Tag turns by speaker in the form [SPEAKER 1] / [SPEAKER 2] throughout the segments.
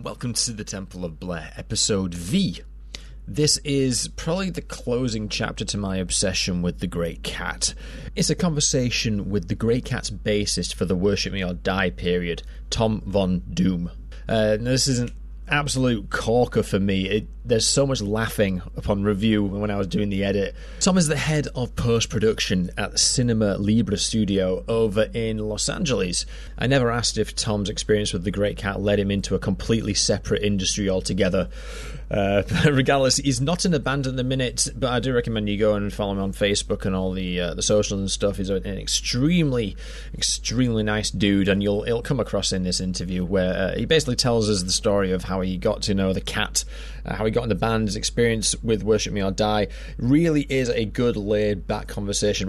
[SPEAKER 1] and welcome to the Temple of Blair, episode V. This is probably the closing chapter to my obsession with the Great Kat. It's a conversation with the Great Kat's bassist for the Worship Me or Die period, Tom Von Doom. Uh, this is an absolute corker for me. It, there's so much laughing upon review when I was doing the edit. Tom is the head of post production at Cinema Libre Studio over in Los Angeles. I never asked if Tom's experience with the Great Kat led him into a completely separate industry altogether. Uh, regardless, he's not in a band at the minute, but I do recommend you go and follow him on Facebook and all the uh, the socials and stuff. He's an extremely, extremely nice dude, and you'll it'll come across in this interview where uh, he basically tells us the story of how he got to know the cat, uh, how he got in the band, his experience with Worship Me or Die. Really is a good laid back conversation.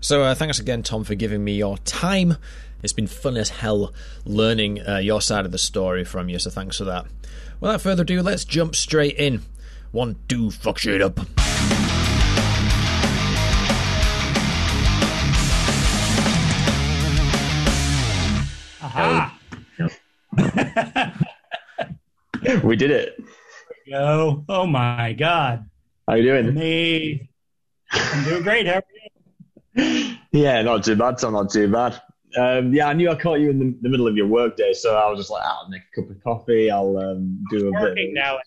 [SPEAKER 1] So uh, thanks again, Tom, for giving me your time. It's been fun as hell learning uh, your side of the story from you, so thanks for that. Without further ado, let's jump straight in. One, two, fuck shit up.
[SPEAKER 2] Aha!
[SPEAKER 3] we did it.
[SPEAKER 2] Go. Oh my God.
[SPEAKER 3] How you doing?
[SPEAKER 2] Me. I'm doing great. How are you?
[SPEAKER 3] Yeah, not too bad. Tom, not too bad. Um, yeah, I knew I caught you in the, the middle of your workday, so I was just like, I'll make a cup of coffee. I'll um, do a
[SPEAKER 2] Working
[SPEAKER 3] bit.
[SPEAKER 2] nowadays.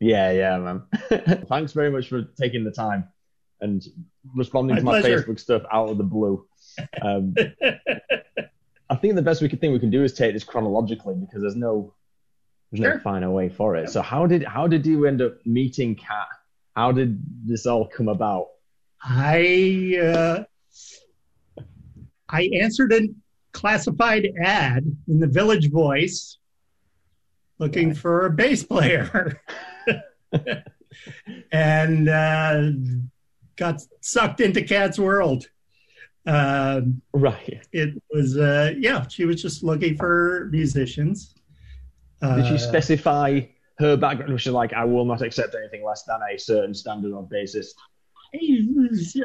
[SPEAKER 3] Yeah, yeah, man. Thanks very much for taking the time and responding
[SPEAKER 2] My
[SPEAKER 3] to my
[SPEAKER 2] pleasure.
[SPEAKER 3] Facebook stuff out of the blue. Um, I think the best we could thing we can do is take this chronologically because there's no there's no
[SPEAKER 2] Sure.
[SPEAKER 3] finer way for it. So how did how did you end up meeting Kat? How did this all come about?
[SPEAKER 2] I uh, I answered a classified ad in the Village Voice looking
[SPEAKER 3] Right.
[SPEAKER 2] for a bass player. and uh, got sucked into Kat's world. Um,
[SPEAKER 3] Right.
[SPEAKER 2] it was uh yeah she was just looking for musicians
[SPEAKER 3] Did she
[SPEAKER 2] Uh,
[SPEAKER 3] specify her background? Was she like, I will not accept anything less than a certain standard of bassist?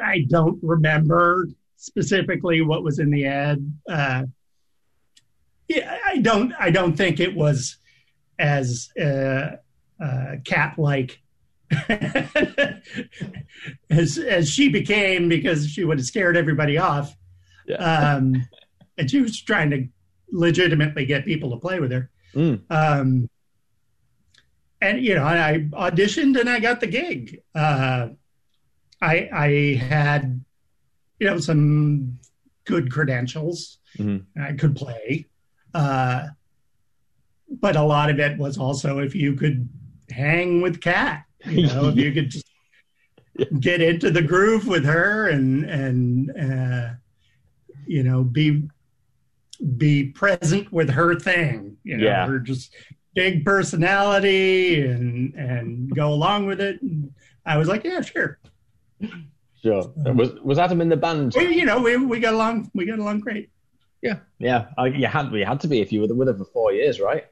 [SPEAKER 2] i don't remember specifically what was in the ad uh yeah i don't i don't think it was as uh uh cat like as as she became because she would have scared everybody off
[SPEAKER 3] Yeah.
[SPEAKER 2] um, and she was trying to legitimately get people to play with her.
[SPEAKER 3] Mm.
[SPEAKER 2] Um, and you know, I auditioned and I got the gig. Uh, I I had you know some good credentials.
[SPEAKER 3] Mhm.
[SPEAKER 2] I could play, uh, but a lot of it was also if you could hang with Kat. You know, if you could just get into the groove with her and and uh, you know be be present with her thing you know
[SPEAKER 3] Yeah.
[SPEAKER 2] her just big personality and and go along with it and i was like yeah sure
[SPEAKER 3] Sure. Was was Adam in the band?
[SPEAKER 2] we, you know we, we got along we got along great
[SPEAKER 3] Yeah. Yeah. I, you had you had to be if you were with her for four years, right?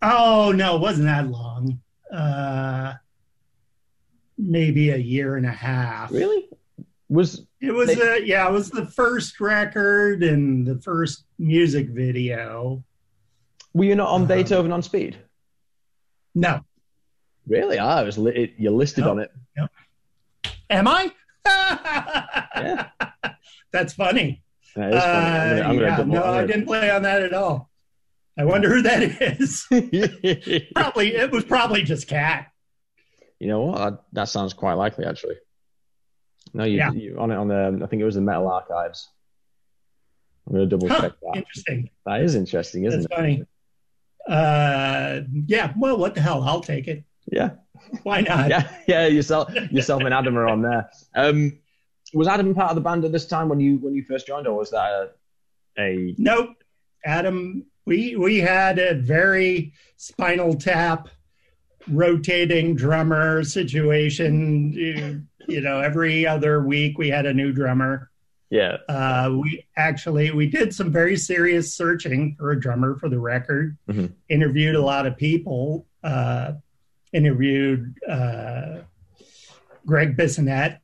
[SPEAKER 2] oh no it wasn't that long uh maybe a year and a half
[SPEAKER 3] Really? Was
[SPEAKER 2] It was
[SPEAKER 3] They-
[SPEAKER 2] uh, yeah, it was the first record and the first music video.
[SPEAKER 3] were you not on
[SPEAKER 2] Um,
[SPEAKER 3] Beethoven on Speed?
[SPEAKER 2] No,
[SPEAKER 3] Really? Ah, it was li- it, you listed
[SPEAKER 2] No.
[SPEAKER 3] on it.
[SPEAKER 2] am I?
[SPEAKER 3] Yeah.
[SPEAKER 2] That's funny.
[SPEAKER 3] That is funny. I'm gonna,
[SPEAKER 2] Uh,
[SPEAKER 3] I'm gonna
[SPEAKER 2] yeah, no,
[SPEAKER 3] I'm
[SPEAKER 2] didn't play on that at all. I wonder who that is. probably it was probably just Kat.
[SPEAKER 3] you know what? That sounds quite likely, actually. No, you,
[SPEAKER 2] Yeah.
[SPEAKER 3] you on it on the. I think it was the Metal Archives. I'm gonna double
[SPEAKER 2] Huh,
[SPEAKER 3] check that.
[SPEAKER 2] interesting.
[SPEAKER 3] That is interesting, isn't
[SPEAKER 2] That's
[SPEAKER 3] it?
[SPEAKER 2] funny. Uh, yeah. Well, what the hell? I'll take it.
[SPEAKER 3] Yeah.
[SPEAKER 2] Why not?
[SPEAKER 3] yeah, yeah. Yourself, yourself, and Adam are on there. Um, was Adam part of the band at this time when you when you first joined, or was that a, a
[SPEAKER 2] Nope. Adam, we we had a very spinal tap rotating drummer situation. You, know, every other week we had a new drummer.
[SPEAKER 3] yeah?
[SPEAKER 2] Uh, we actually we did some very serious searching for a drummer for the record.
[SPEAKER 3] Mhm.
[SPEAKER 2] Interviewed a lot of people. Uh, interviewed uh, Gregg Bissonette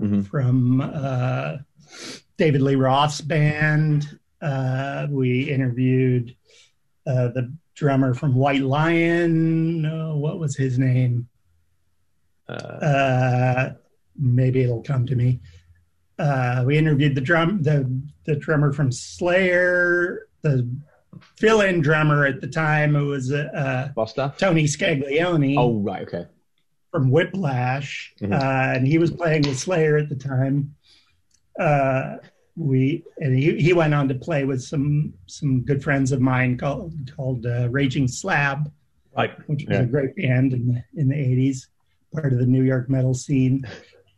[SPEAKER 3] Mhm.
[SPEAKER 2] from uh, David Lee Roth's band. Uh, we interviewed uh, the drummer from White Lion. What was his name?
[SPEAKER 3] Uh,
[SPEAKER 2] maybe it'll come to me. Uh, we interviewed the drum, the the drummer from Slayer, the fill-in drummer at the time. It was uh,
[SPEAKER 3] Foster.
[SPEAKER 2] Tony Scaglione
[SPEAKER 3] Oh right, okay.
[SPEAKER 2] from Whiplash,
[SPEAKER 3] Mhm.
[SPEAKER 2] uh, and he was playing with Slayer at the time. Uh, we and he, he went on to play with some some good friends of mine called called uh, Raging Slab,
[SPEAKER 3] Right.
[SPEAKER 2] which was
[SPEAKER 3] Yeah.
[SPEAKER 2] a great band in the in the eighties, part of the New York metal scene.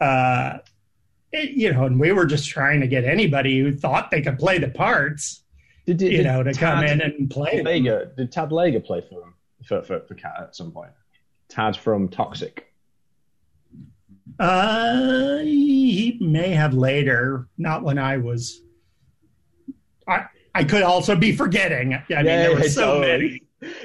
[SPEAKER 2] Uh, it- you know, and we were just trying to get anybody who thought they could play the parts,
[SPEAKER 3] Did, did,
[SPEAKER 2] you know, to come in and play.
[SPEAKER 3] Leger, did Tad Leger play for him for, for, for Kat at some point? Tad from Toxik.
[SPEAKER 2] Uh, he may have later, not when I was. I I could also be forgetting. I mean, there were so
[SPEAKER 3] totally.
[SPEAKER 2] many.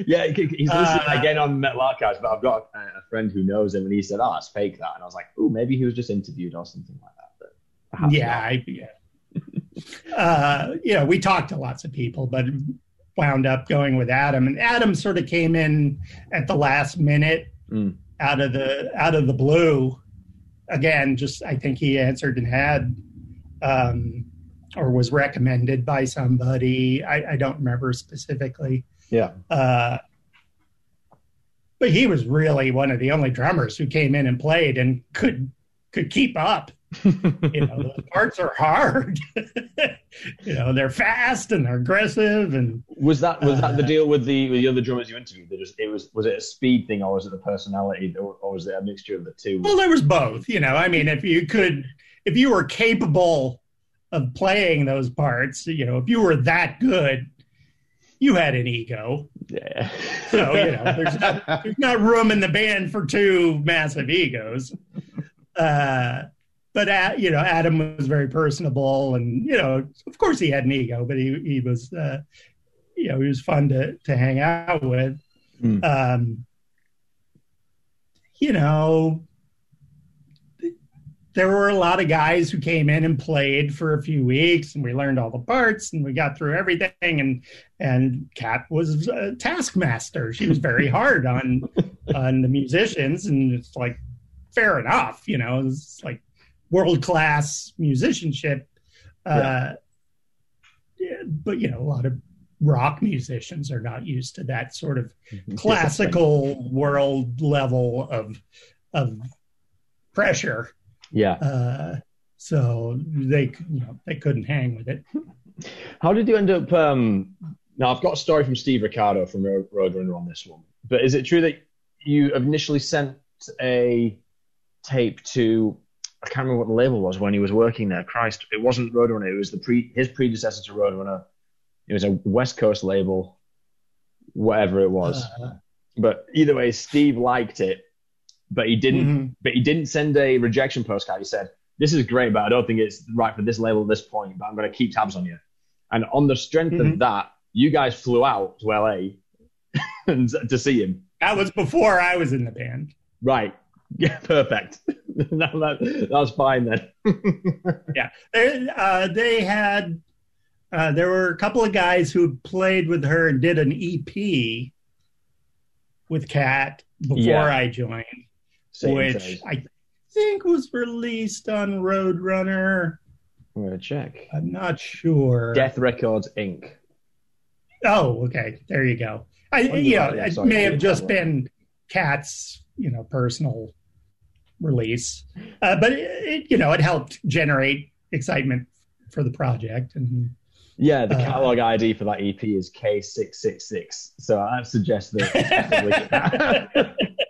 [SPEAKER 3] Yeah, he's listening
[SPEAKER 2] Uh,
[SPEAKER 3] again on Metal Archives, but I've got a, a friend who knows him, and he said, "Oh, it's fake that," and I was like, "Oh, maybe he was just interviewed or something like that." But
[SPEAKER 2] Yeah. I, yeah. uh, you know, we talked to lots of people, but wound up going with Adam, and Adam sort of came in at the last minute,
[SPEAKER 3] Mm.
[SPEAKER 2] out of the out of the blue. Again, just I think he answered and had, um, or was recommended by somebody. I, I don't remember specifically.
[SPEAKER 3] Yeah,
[SPEAKER 2] Uh, but he was really one of the only drummers who came in and played and could could keep up. You know, the parts are hard. you know, they're fast and they're aggressive, and
[SPEAKER 3] Was that was that the
[SPEAKER 2] Uh,
[SPEAKER 3] deal with the with the other drummers you interviewed? That just, it was was it a speed thing or was it the personality or, or was it a mixture of the two?
[SPEAKER 2] well, there was both. You know, I mean, if you could, if you were capable of playing those parts, you know, if you were that good, you had an ego.
[SPEAKER 3] yeah.
[SPEAKER 2] So you know, there's not, there's not room in the band for two massive egos. Uh, but uh, you know, Adam was very personable, and you know, of course, he had an ego, but he he was, uh, you know, he was fun to to hang out with.
[SPEAKER 3] Mm.
[SPEAKER 2] Um, you know, there were a lot of guys who came in and played for a few weeks, and we learned all the parts, and we got through everything. And and Kat was a taskmaster; she was very hard on on the musicians, and it's like fair enough, you know, it's like world class musicianship. Uh, yeah, but you know, a lot of rock musicians are not used to that sort of classical world level of of pressure.
[SPEAKER 3] Yeah.
[SPEAKER 2] Uh, so they you know they couldn't hang with it.
[SPEAKER 3] How did you end up? Um, now I've got a story from Steve Ricardo from Roadrunner on this one, but is it true that you initially sent a tape to? I can't remember what the label was when he was working there. Christ, it wasn't Roadrunner. It was the pre his predecessor to Roadrunner. It was a West Coast label, whatever it was.
[SPEAKER 2] Uh,
[SPEAKER 3] But either way, Steve liked it, but he didn't.
[SPEAKER 2] mhm.
[SPEAKER 3] But he didn't send a rejection postcard. He said, "This is great, but I don't think it's right for this label at this point. But I'm going to keep tabs on you." And on the strength of
[SPEAKER 2] Mhm.
[SPEAKER 3] that, you guys flew out to LA and to see him.
[SPEAKER 2] That was before I was in the band.
[SPEAKER 3] Right? Yeah, perfect. that, that, that's fine then.
[SPEAKER 2] They, uh, they had uh, there were a couple of guys who played with her and did an EP with Kat before
[SPEAKER 3] Yeah.
[SPEAKER 2] I joined, which. I think was released on Roadrunner.
[SPEAKER 3] I'm to check.
[SPEAKER 2] I'm not sure.
[SPEAKER 3] Death Records Inc.
[SPEAKER 2] Oh, okay. There you go. I, you know, it may have just been Kat's, you know, personal release, uh, but it, it, you know, it helped generate excitement for the project. And
[SPEAKER 3] Yeah, the
[SPEAKER 2] Uh,
[SPEAKER 3] catalog ID for that EP is K666. So I suggest that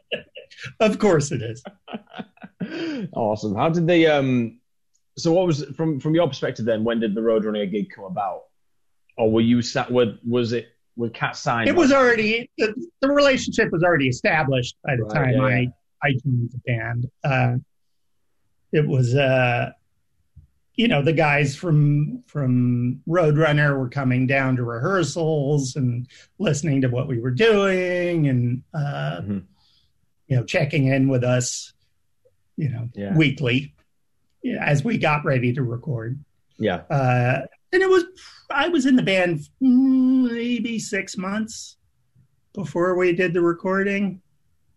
[SPEAKER 2] of course, it is.
[SPEAKER 3] awesome. How did they? Um, so what was from from your perspective then? When did the Roadrunner gig come about? Or were you sat with? Was it with Kat signed?
[SPEAKER 2] It was already the, the relationship was already established by the
[SPEAKER 3] Right,
[SPEAKER 2] time
[SPEAKER 3] yeah,
[SPEAKER 2] I. I joined the band. Uh, it was uh, you know the guys from from Roadrunner were coming down to rehearsals and listening to what we were doing and uh,
[SPEAKER 3] Mhm.
[SPEAKER 2] You know checking in with us you know
[SPEAKER 3] Yeah.
[SPEAKER 2] weekly as we got ready to record
[SPEAKER 3] Yeah.
[SPEAKER 2] uh, and it was I was in the band maybe six months before we did the recording.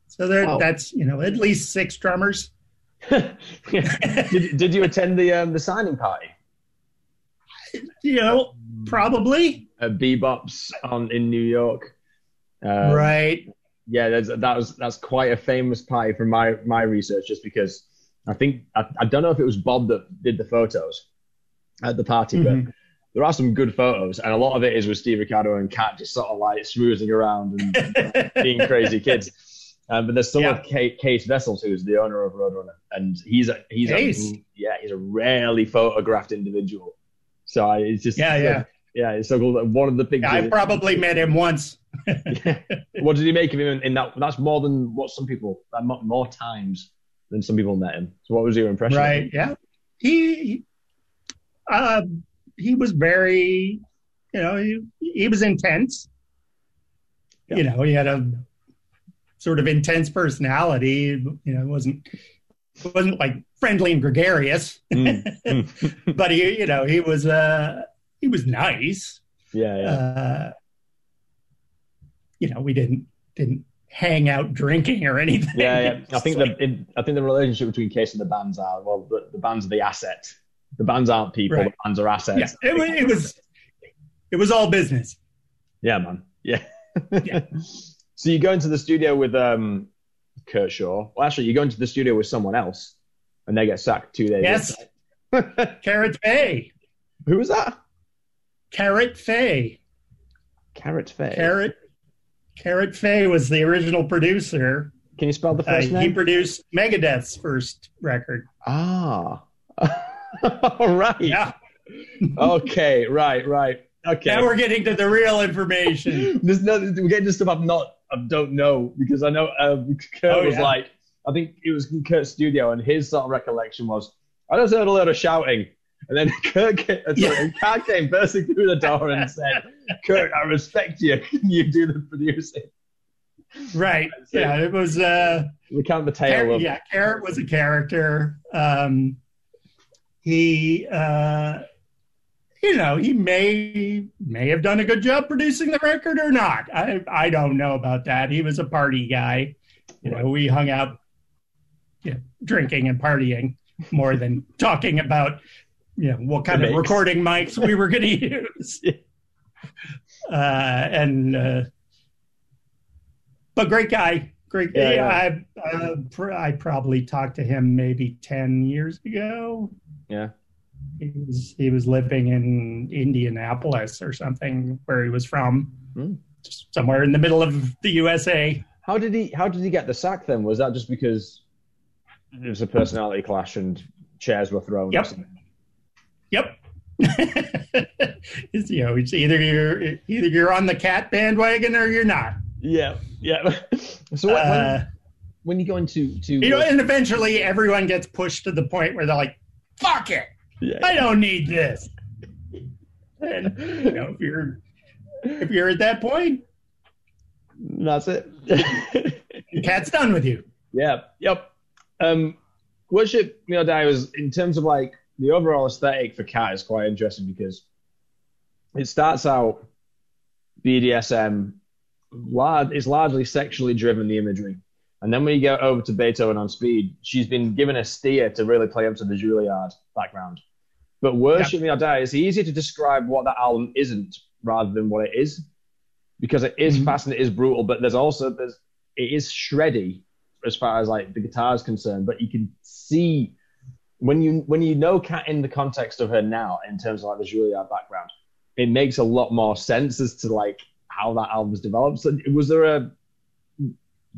[SPEAKER 2] So there, that's you know at least six drummers.
[SPEAKER 3] did, did you attend the um, the signing party
[SPEAKER 2] You know, probably
[SPEAKER 3] at Bebop's on in New York? Uh,
[SPEAKER 2] right.
[SPEAKER 3] Yeah, that was that's quite a famous party from my my research, just because I think I, I don't know if it was Bob that did the photos at the party,
[SPEAKER 2] Mhm.
[SPEAKER 3] but there are some good photos, and a lot of it is with Steve Ricardo and Kat just sort of like smoozing around and being crazy kids. Um, but there's some
[SPEAKER 2] Yeah.
[SPEAKER 3] of Kate, Cees Wessels, who's the owner of Roadrunner, and he's a he's
[SPEAKER 2] Cees.
[SPEAKER 3] a yeah he's a rarely photographed individual. So I, it's just
[SPEAKER 2] Yeah, yeah.
[SPEAKER 3] yeah. It's so cool. One of the pictures.
[SPEAKER 2] I probably met him once.
[SPEAKER 3] what did he make of him in, in that? That's more than what some people more times than some people met him. So what was your impression?
[SPEAKER 2] Right. Yeah. He, uh, he was very, you know, he, he was intense.
[SPEAKER 3] Yeah.
[SPEAKER 2] You know, he had a sort of intense personality. You know, it wasn't wasn't like friendly and gregarious,
[SPEAKER 3] Mm, mm.
[SPEAKER 2] but he, you know, he was uh he was nice.
[SPEAKER 3] yeah, yeah.
[SPEAKER 2] Uh, you know, we didn't didn't hang out drinking or anything.
[SPEAKER 3] Yeah, yeah. I think
[SPEAKER 2] like-
[SPEAKER 3] the in, I think the relationship between Cees and the bands are well, the, the bands are the asset. The bands aren't people.
[SPEAKER 2] Right.
[SPEAKER 3] The bands are assets.
[SPEAKER 2] yeah, it, it was it was all business.
[SPEAKER 3] Yeah, man. Yeah.
[SPEAKER 2] Yeah.
[SPEAKER 3] so you go into the studio with um, Kurt Shaw. Well, actually, you go into the studio with someone else, and they get sacked two days.
[SPEAKER 2] Yes. Karat Faye.
[SPEAKER 3] Who was that?
[SPEAKER 2] Karat Faye.
[SPEAKER 3] Karat Faye.
[SPEAKER 2] Karat Karat Faye was the original producer.
[SPEAKER 3] Can you spell the
[SPEAKER 2] Uh,
[SPEAKER 3] name?
[SPEAKER 2] he produced Megadeth's first record.
[SPEAKER 3] ah. All right.
[SPEAKER 2] Yeah.
[SPEAKER 3] Okay. Right. Right. Okay.
[SPEAKER 2] Now we're getting to the real information.
[SPEAKER 3] There's no, we're getting to stuff I'm not, I don't know because I know um, Kurt
[SPEAKER 2] Oh,
[SPEAKER 3] was
[SPEAKER 2] yeah.
[SPEAKER 3] like, I think it was in Kurt's studio, and his sort of recollection was, I just heard a lot of shouting, and then Kurt, came, uh,
[SPEAKER 2] Yeah.
[SPEAKER 3] Kat came bursting through the door and said, "Kurt, I respect you. Can you do the producing?"
[SPEAKER 2] right. Yeah, it was uh
[SPEAKER 3] We count the tale
[SPEAKER 2] Karat,
[SPEAKER 3] of
[SPEAKER 2] yeah, Karat was a character. Um he uh you know, he may may have done a good job producing the record or not. I I don't know about that. He was a party guy. You know, we hung out you know, drinking and partying more than talking about you know what kind of recording mics we were going to use. uh, and uh, but great guy, great.
[SPEAKER 3] Yeah,
[SPEAKER 2] Yeah, I uh, pr- I probably talked to him maybe ten years ago.
[SPEAKER 3] yeah.
[SPEAKER 2] He was he was living in Indianapolis or something where he was from, just somewhere in the middle of the USA.
[SPEAKER 3] How did he? How did he get the sack then? Was that just because it was a personality clash and chairs were thrown? or
[SPEAKER 2] Yep. Yep. it's, you know, it's either you're either you're on the cat bandwagon or you're not.
[SPEAKER 3] Yeah. Yeah. so when,
[SPEAKER 2] Uh,
[SPEAKER 3] when you go into to
[SPEAKER 2] you know, and eventually everyone gets pushed to the point where they're like, "Fuck it,
[SPEAKER 3] yeah.
[SPEAKER 2] I don't need this." And you know, if you're if you're at that point,
[SPEAKER 3] That's it.
[SPEAKER 2] the cat's done with you.
[SPEAKER 3] yeah. Yep. Um, worship, you know, Dai was in terms of like the overall aesthetic for Kat is quite interesting because it starts out BDSM. Large, it's largely sexually driven the imagery, and then when you get over to Beethoven on Speed, she's been given a steer to really play up to the Juilliard background. But Worship Me or Die, it's easier to describe what that album isn't rather than what it is, because it is
[SPEAKER 2] Mhm.
[SPEAKER 3] fast and it is brutal. But there's also there's it is shreddy as far as like the guitar is concerned. But you can see when you when you know Kat in the context of her now, in terms of like the Juilliard background, it makes a lot more sense as to like how that album's developed. So was there a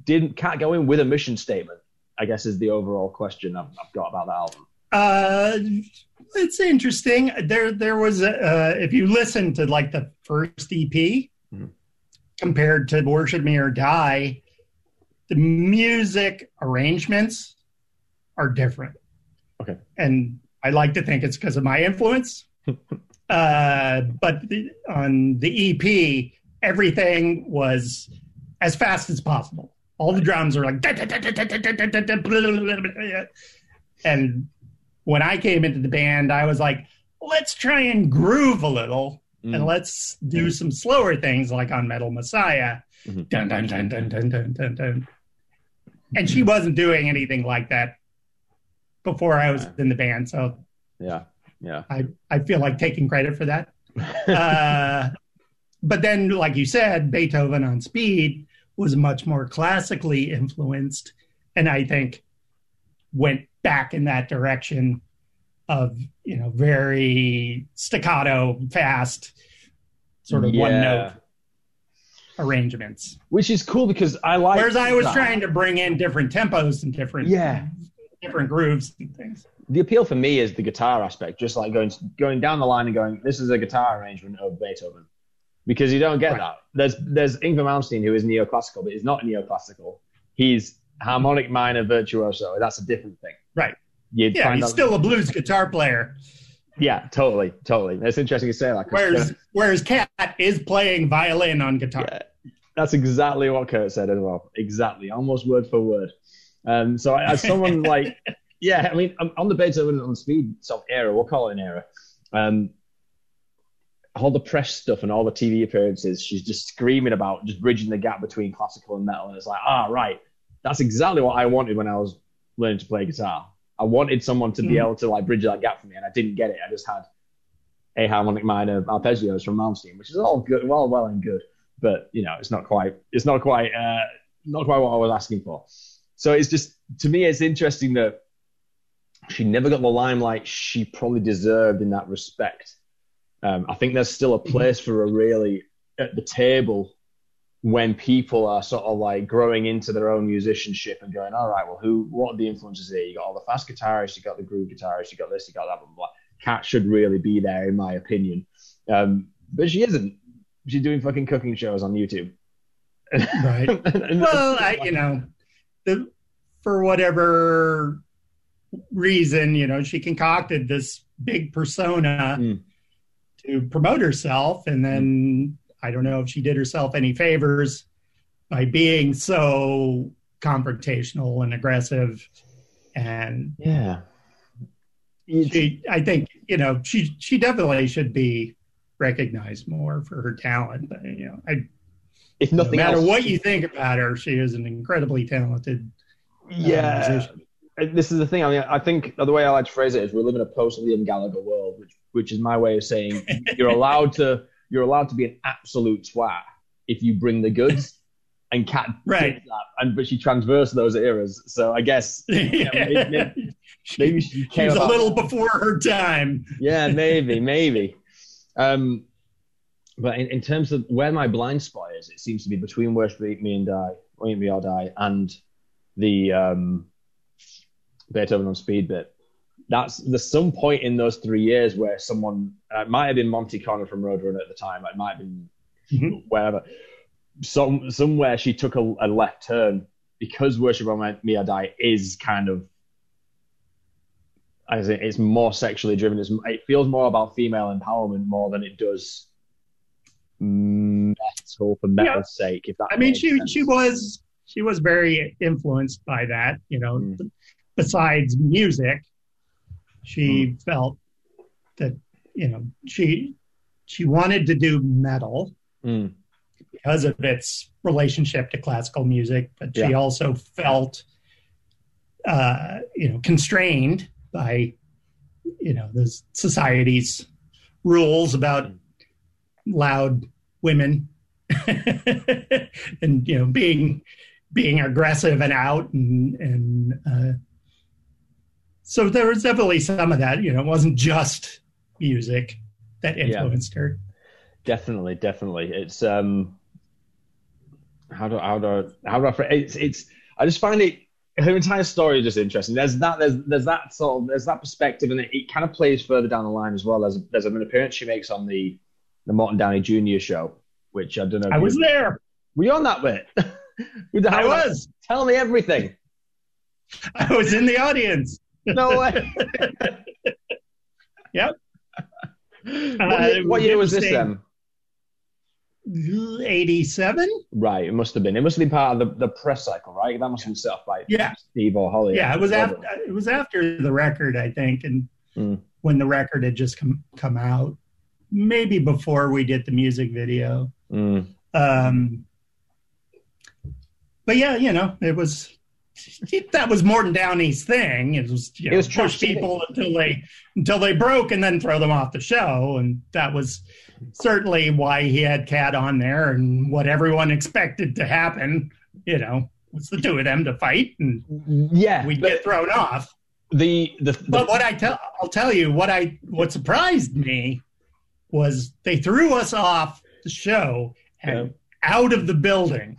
[SPEAKER 3] didn't Kat go in with a mission statement? I guess is the overall question I've, I've got about the album.
[SPEAKER 2] Uh, it's interesting. There, there was a, uh, if you listen to like the first EP
[SPEAKER 3] Mhm.
[SPEAKER 2] compared to "Worship Me or Die," the music arrangements are different.
[SPEAKER 3] Okay.
[SPEAKER 2] and I like to think it's because of my influence. uh, but the, on the EP, everything was as fast as possible. All the drums are like, and when I came into the band, I was like, let's try and groove a little
[SPEAKER 3] Mm.
[SPEAKER 2] and let's do some slower things like on Metal Messiah.
[SPEAKER 3] Mhm.
[SPEAKER 2] Dun, dun, dun, dun, dun, dun, dun, dun. And she wasn't doing anything like that before I was in the band. So
[SPEAKER 3] Yeah, yeah.
[SPEAKER 2] I, I feel like taking credit for that. Uh, but then, like you said, Beethoven on Speed was much more classically influenced, and I think went back in that direction of you know very staccato, fast, sort of one note arrangements.
[SPEAKER 3] Which is cool because I like.
[SPEAKER 2] Whereas I was trying to bring in different tempos and different
[SPEAKER 3] Yeah.
[SPEAKER 2] Different grooves and things.
[SPEAKER 3] the appeal for me is the guitar aspect, just like going going down the line and going, this is a guitar arrangement of Beethoven, because you don't get
[SPEAKER 2] Right.
[SPEAKER 3] that. There's there's Yngwie Malmsteen who is neoclassical, but he's not neoclassical. He's harmonic minor virtuoso. That's a different thing.
[SPEAKER 2] Right.
[SPEAKER 3] You'd
[SPEAKER 2] Yeah, he's
[SPEAKER 3] out-
[SPEAKER 2] still a blues guitar player.
[SPEAKER 3] yeah, totally, totally. That's interesting to say that.
[SPEAKER 2] Whereas whereas Kat is playing violin on guitar.
[SPEAKER 3] Yeah, that's exactly what Kurt said as well. Exactly, almost word for word. Um, so as someone like, yeah, I mean, on on the Beethoven on speed sort of era, we'll call it an era. Um, all the press stuff and all the TV appearances, she's just screaming about just bridging the gap between classical and metal. And it's like, ah, right, that's exactly what I wanted when I was learning to play guitar. I wanted someone to be
[SPEAKER 2] Mhm.
[SPEAKER 3] able to like bridge that gap for me, and I didn't get it. I just had a harmonic minor arpeggios from Malmsteen, which is all good, well, well and good but you know, it's not quite, it's not quite, uh, not quite what I was asking for. So it's just, to me, it's interesting that she never got the limelight she probably deserved in that respect. Um, I think there's still a place for her really at the table when people are sort of like growing into their own musicianship and going, all right, well, who, what are the influences here? You got all the fast guitarists, you got the groove guitarists, you got this, you got that, blah, blah, blah. Kat should really be there, in my opinion. Um, but she isn't. She's doing fucking cooking shows on YouTube.
[SPEAKER 2] Right.
[SPEAKER 3] And-
[SPEAKER 2] well, I, you know, the, for whatever reason, you know, she concocted this big persona
[SPEAKER 3] Mm.
[SPEAKER 2] to promote herself, and then I don't know if she did herself any favors by being so confrontational and aggressive. And
[SPEAKER 3] yeah.
[SPEAKER 2] She, I think, you know, she she definitely should be recognized more for her talent. But, you know, I,
[SPEAKER 3] if
[SPEAKER 2] no matter
[SPEAKER 3] else,
[SPEAKER 2] what you think about her, she is an incredibly talented uh,
[SPEAKER 3] yeah.
[SPEAKER 2] musician.
[SPEAKER 3] This is the thing. I mean, I think the way I like to phrase it is we live in a post Liam Gallagher world, which which is my way of saying you're allowed to you're allowed to be an absolute twat if you bring the goods. And Kat
[SPEAKER 2] Right.
[SPEAKER 3] did that, and but she transversed those eras. So I guess maybe- maybe- maybe she
[SPEAKER 2] she
[SPEAKER 3] came
[SPEAKER 2] was a little before her time.
[SPEAKER 3] yeah, maybe, maybe. Um, but in, in terms of where my blind spot is, it seems to be between Worship Me and Die, or Eat Me or Die, and the um, Beethoven on Speed bit. That's there's some point in those three years where someone uh, it might have been Monte Conner from Roadrunner at the time, it might have been
[SPEAKER 2] Mhm.
[SPEAKER 3] wherever. Some somewhere she took a, a left turn because Worship on Me or Die is kind of as it's more sexually driven. It's, it feels more about female empowerment more than it does metal for metal's sake. If that,
[SPEAKER 2] I mean, she
[SPEAKER 3] sense.
[SPEAKER 2] she was she was very influenced by that. You know,
[SPEAKER 3] Mm.
[SPEAKER 2] besides music, she
[SPEAKER 3] Hmm.
[SPEAKER 2] felt that you know she she wanted to do metal
[SPEAKER 3] Mm,
[SPEAKER 2] because of its relationship to classical music, but she
[SPEAKER 3] Yeah.
[SPEAKER 2] also felt uh, you know constrained by you know the society's rules about
[SPEAKER 3] Mm.
[SPEAKER 2] loud women and you know being being aggressive and out and and uh, so there was definitely some of that you know it wasn't just music that
[SPEAKER 3] Yeah.
[SPEAKER 2] influenced her
[SPEAKER 3] definitely, definitely. It's um, how do how do how do I? It's it's. I just find it her entire story is just interesting. There's that there's there's that sort of there's that perspective, and it, it kind of plays further down the line as well. There's there's an appearance she makes on the the Morton Downey Jr. show, which I don't know.
[SPEAKER 2] i
[SPEAKER 3] you-
[SPEAKER 2] was there
[SPEAKER 3] Were you on that bit?
[SPEAKER 2] I was
[SPEAKER 3] Tell me everything.
[SPEAKER 2] i was in the audience
[SPEAKER 3] No way.
[SPEAKER 2] Yep.
[SPEAKER 3] What,
[SPEAKER 2] Uh,
[SPEAKER 3] year, what year was this then?
[SPEAKER 2] 87
[SPEAKER 3] Right, it must have been. It must have been part of the, the press cycle, right? That must have been set up by
[SPEAKER 2] Yeah.
[SPEAKER 3] Steve or Holly.
[SPEAKER 2] yeah it was after it was after the record i think and
[SPEAKER 3] Mm.
[SPEAKER 2] when the record had just come come out, maybe before we did the music video.
[SPEAKER 3] Mm.
[SPEAKER 2] Um, but yeah, you know, it was that was Morton Downey's thing. It was you know,
[SPEAKER 3] It was
[SPEAKER 2] push people until they until they broke and then throw them off the show, and that was certainly why he had Kat on there and what everyone expected to happen. You know, was the two of them to fight and
[SPEAKER 3] Yeah,
[SPEAKER 2] we'd
[SPEAKER 3] but
[SPEAKER 2] get thrown off.
[SPEAKER 3] the the, the
[SPEAKER 2] But what I tell, I'll tell you what I what surprised me was they threw us off the show and out of the building.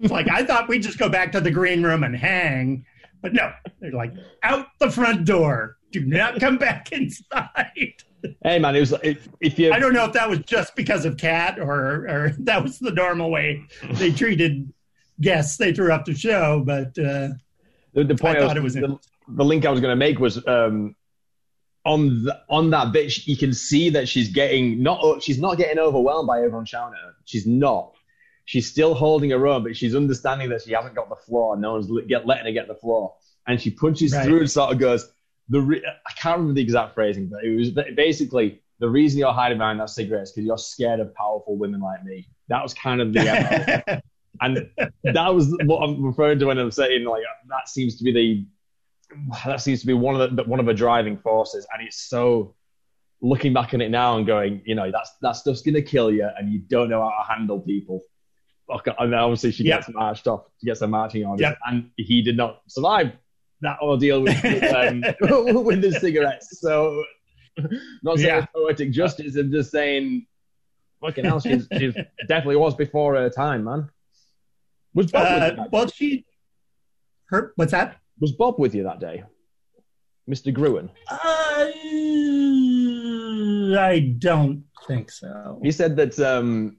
[SPEAKER 2] It's like I thought we'd just go back to the green room and hang, but no, they're like out the front door. Do not come back inside.
[SPEAKER 3] hey man, it was if, if you
[SPEAKER 2] I don't know if that was just because of Kat or or that was the normal way they treated guests they threw off the show, but uh,
[SPEAKER 3] the, the point
[SPEAKER 2] I
[SPEAKER 3] I was,
[SPEAKER 2] thought it was
[SPEAKER 3] the, the link I was going to make was um, on the, on that bit. You can see that she's getting not she's not getting overwhelmed by everyone shouting at her. She's not. She's still holding her own, but she's understanding that she hasn't got the floor. No one's get, letting her get the floor, and she punches
[SPEAKER 2] Right.
[SPEAKER 3] through and sort of goes. The re- I can't remember the exact phrasing, but it was basically the reason you're hiding behind that cigarette is because you're scared of powerful women like me. That was kind of the and that was what I'm referring to when I'm saying like that seems to be the that seems to be one of the one of the driving forces, and it's so looking back on it now and going, you know, that's that stuff's gonna kill you, and you don't know how to handle people. Okay, And then obviously she gets marched off, she gets a marching orders,
[SPEAKER 2] Yep.
[SPEAKER 3] and he did not survive that ordeal with um, with the cigarettes. So, not saying
[SPEAKER 2] Yeah.
[SPEAKER 3] poetic justice, I'm just saying, fucking hell, she's, she's definitely was before her time, man. Was
[SPEAKER 2] uh, well, she her what's that?
[SPEAKER 3] Was Bob with you that day? Mr. Gruen.
[SPEAKER 2] Uh, I don't think so.
[SPEAKER 3] He said that um,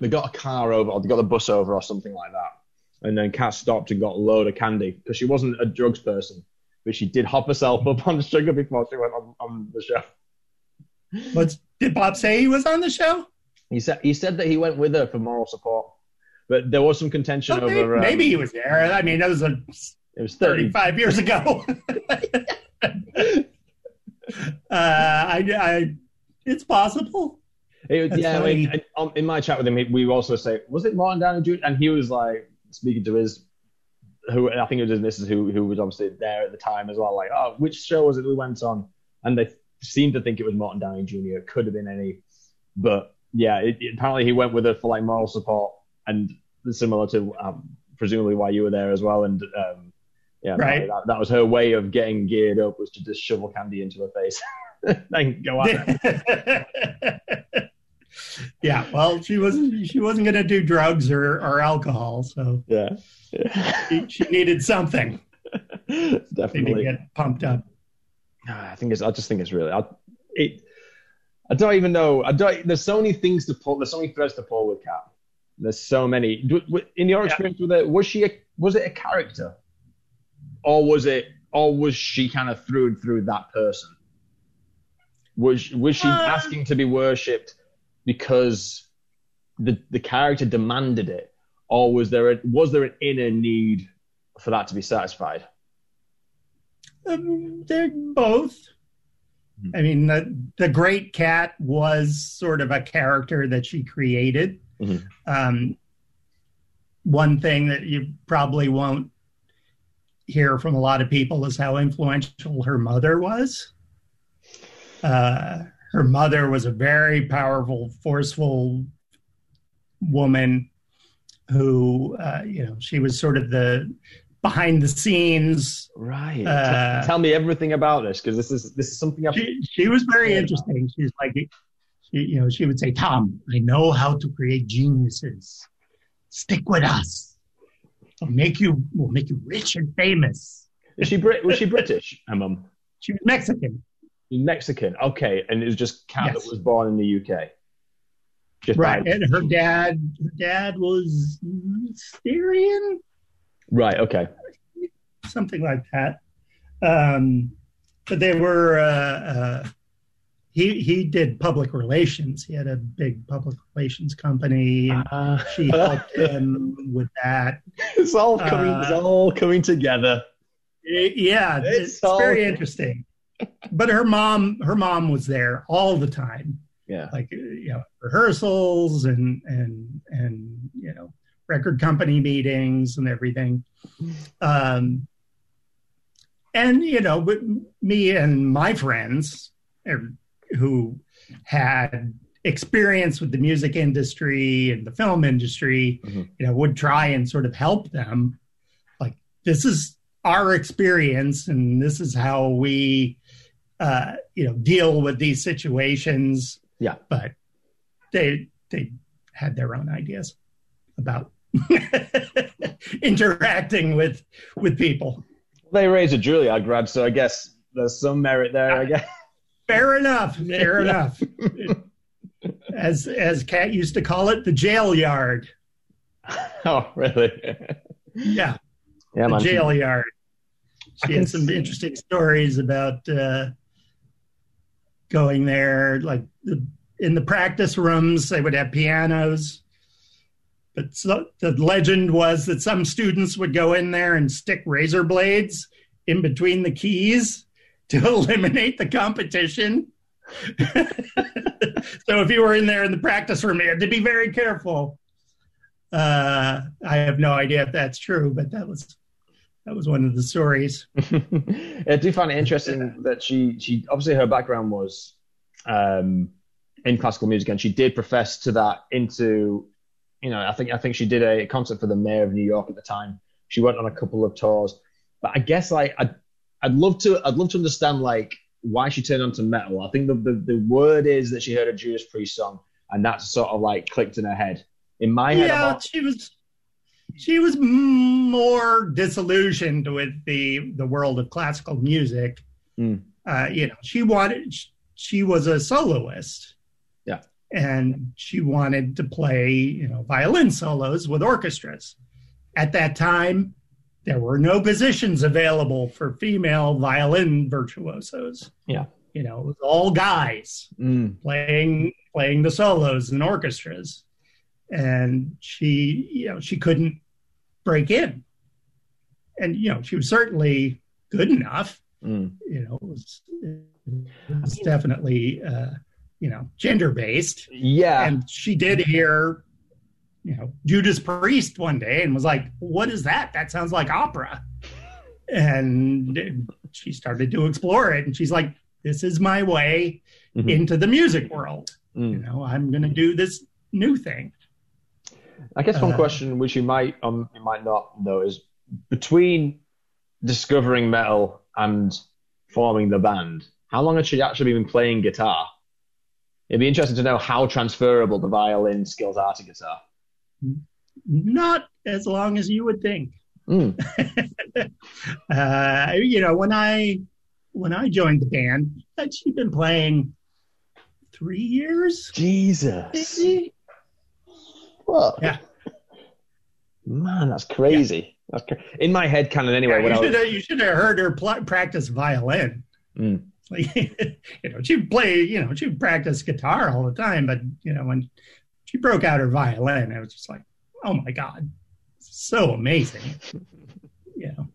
[SPEAKER 3] they got a car over, or they got the bus over, or something like that. And then Kat stopped and got a load of candy because she wasn't a drugs person, but she did hop herself up on sugar before she went on, on the show.
[SPEAKER 2] What's, did Bob say he was on the show?
[SPEAKER 3] He said he said that he went with her for moral support, but there was some contention
[SPEAKER 2] maybe,
[SPEAKER 3] over. Um,
[SPEAKER 2] maybe he was there. I mean, that was a
[SPEAKER 3] it was thirty.
[SPEAKER 2] 35 years ago. uh, I, I, it's possible.
[SPEAKER 3] It, yeah, I mean, in my chat with him, we also say, was it Martin Downey Jr.? And he was like speaking to his, who I think it was his missus, who who was obviously there at the time as well. Like, oh, which show was it we went on? And they seemed to think it was Martin Downey Jr. It could have been any, but yeah, it, it- apparently he went with her for like moral support and similar to um, presumably why you were there as well. And um, yeah,
[SPEAKER 2] Right.
[SPEAKER 3] that, that was her way of getting geared up was to just shovel candy into her face and go at it.
[SPEAKER 2] yeah, well, she wasn't. She wasn't going to do drugs or, or alcohol, so
[SPEAKER 3] Yeah. yeah.
[SPEAKER 2] she, she needed something maybe to
[SPEAKER 3] Definitely.
[SPEAKER 2] get pumped up.
[SPEAKER 3] I think it's. I just think it's really. I, it. I don't even know. I don't. There's so many things to pull. There's so many threads to pull with Kat. There's so many. In your
[SPEAKER 2] Yeah.
[SPEAKER 3] experience with it, was she? A, was it a character, or was it? Or was she kind of through and through that person? Was Was she
[SPEAKER 2] Uh,
[SPEAKER 3] asking to be worshipped because the the character demanded it, or was there a, was there an inner need for that to be satisfied?
[SPEAKER 2] Um, they're both.
[SPEAKER 3] Mhm.
[SPEAKER 2] I mean, the, the Great Kat was sort of a character that she created.
[SPEAKER 3] Mhm.
[SPEAKER 2] Um, one thing that you probably won't hear from a lot of people is how influential her mother was. Uh, her mother was a very powerful, forceful woman who, uh, you know, she was sort of the behind the scenes
[SPEAKER 3] Right.
[SPEAKER 2] Uh,
[SPEAKER 3] T- tell me everything about this because this is this is something I've.
[SPEAKER 2] she, she was very interesting. She's like, she, you know, she would say, "Tom, I know how to create geniuses. Stick with us. We'll make you, we'll make you rich and famous."
[SPEAKER 3] Is she Brit? Was she British? Her mum.
[SPEAKER 2] She was Mexican,
[SPEAKER 3] Mexican. Okay, and it was just Cat
[SPEAKER 2] Yes.
[SPEAKER 3] that was born in the UK. Just
[SPEAKER 2] right? And her dad, her dad was Syrian,
[SPEAKER 3] right. Okay.
[SPEAKER 2] something like that. Um, but they were. Uh, uh, he he did public relations. He had a big public relations company. And
[SPEAKER 3] Uh,
[SPEAKER 2] she helped him with that.
[SPEAKER 3] it's all coming. it's
[SPEAKER 2] Uh,
[SPEAKER 3] all coming together.
[SPEAKER 2] Y- Yeah,
[SPEAKER 3] It's
[SPEAKER 2] it's,
[SPEAKER 3] all-
[SPEAKER 2] very interesting. but her mom, her mom was there all the time,
[SPEAKER 3] Yeah.
[SPEAKER 2] like you know rehearsals and and and you know record company meetings and everything. Um, and you know, with me and my friends who had experience with the music industry and the film industry,
[SPEAKER 3] Mhm.
[SPEAKER 2] you know, would try and sort of help them. Like this is our experience, and this is how we, uh, you know, deal with these situations.
[SPEAKER 3] Yeah.
[SPEAKER 2] but they they had their own ideas about interacting with with people.
[SPEAKER 3] They raised a Juilliard grad, so I guess there's some merit there. I guess.
[SPEAKER 2] Fair enough. Fair enough. As as Kat used to call it, the jail yard.
[SPEAKER 3] oh, really?
[SPEAKER 2] Yeah,
[SPEAKER 3] Yeah,
[SPEAKER 2] the jail yard. She had some
[SPEAKER 3] see-
[SPEAKER 2] interesting stories about uh, going there. Like the, in the practice rooms, they would have pianos. But so, the legend was that some students would go in there and stick razor blades in between the keys to eliminate the competition. so if you were in there in the practice room, you had to be very careful. Uh, I have no idea if that's true, but that was that was one of the stories.
[SPEAKER 3] I do find it interesting that she she obviously her background was um, in classical music, and she did profess to that into you know I think I think she did a concert for the mayor of New York at the time. She went on a couple of tours, but I guess like I'd I'd love to I'd love to understand like why she turned on to metal. I think the, the the word is that she heard a Judas Priest song, and that sort of like clicked in her head. In my head,
[SPEAKER 2] yeah,
[SPEAKER 3] I'm
[SPEAKER 2] she was she was more disillusioned with the the world of classical music.
[SPEAKER 3] Mm.
[SPEAKER 2] Uh, you know, she wanted she was a soloist.
[SPEAKER 3] Yeah.
[SPEAKER 2] And she wanted to play, you know, violin solos with orchestras. At that time, there were no positions available for female violin virtuosos.
[SPEAKER 3] Yeah.
[SPEAKER 2] You know, it was all guys
[SPEAKER 3] Mm,
[SPEAKER 2] playing playing the solos in orchestras and she you know she couldn't break in and you know she was certainly good enough
[SPEAKER 3] mm.
[SPEAKER 2] you know it was, it was definitely uh you know gender based
[SPEAKER 3] yeah.
[SPEAKER 2] and she did hear you know judas priest one day and was like what is that that sounds like opera and she started to explore it and she's like this is my way
[SPEAKER 3] Mhm.
[SPEAKER 2] into the music world
[SPEAKER 3] Mm.
[SPEAKER 2] you know i'm going to do this new thing
[SPEAKER 3] I guess one
[SPEAKER 2] Uh,
[SPEAKER 3] question which you might um you might not know is between discovering metal and forming the band, how long had she actually been playing guitar? It'd be interesting to know how transferable the violin skills are to guitar.
[SPEAKER 2] Not as long as you would think
[SPEAKER 3] Mm.
[SPEAKER 2] uh, you know when i when i joined the band i'd she'd been playing three years
[SPEAKER 3] Jesus.
[SPEAKER 2] maybe?
[SPEAKER 3] What?
[SPEAKER 2] Yeah.
[SPEAKER 3] Man, that's crazy. That's cra- in my head canon anyway.
[SPEAKER 2] Yeah, you, should
[SPEAKER 3] was,
[SPEAKER 2] have, you should have heard her pl- practice violin
[SPEAKER 3] Mm.
[SPEAKER 2] like you know she'd play you know she'd practice guitar all the time but you know when she broke out her violin i was just like oh my god so amazing you know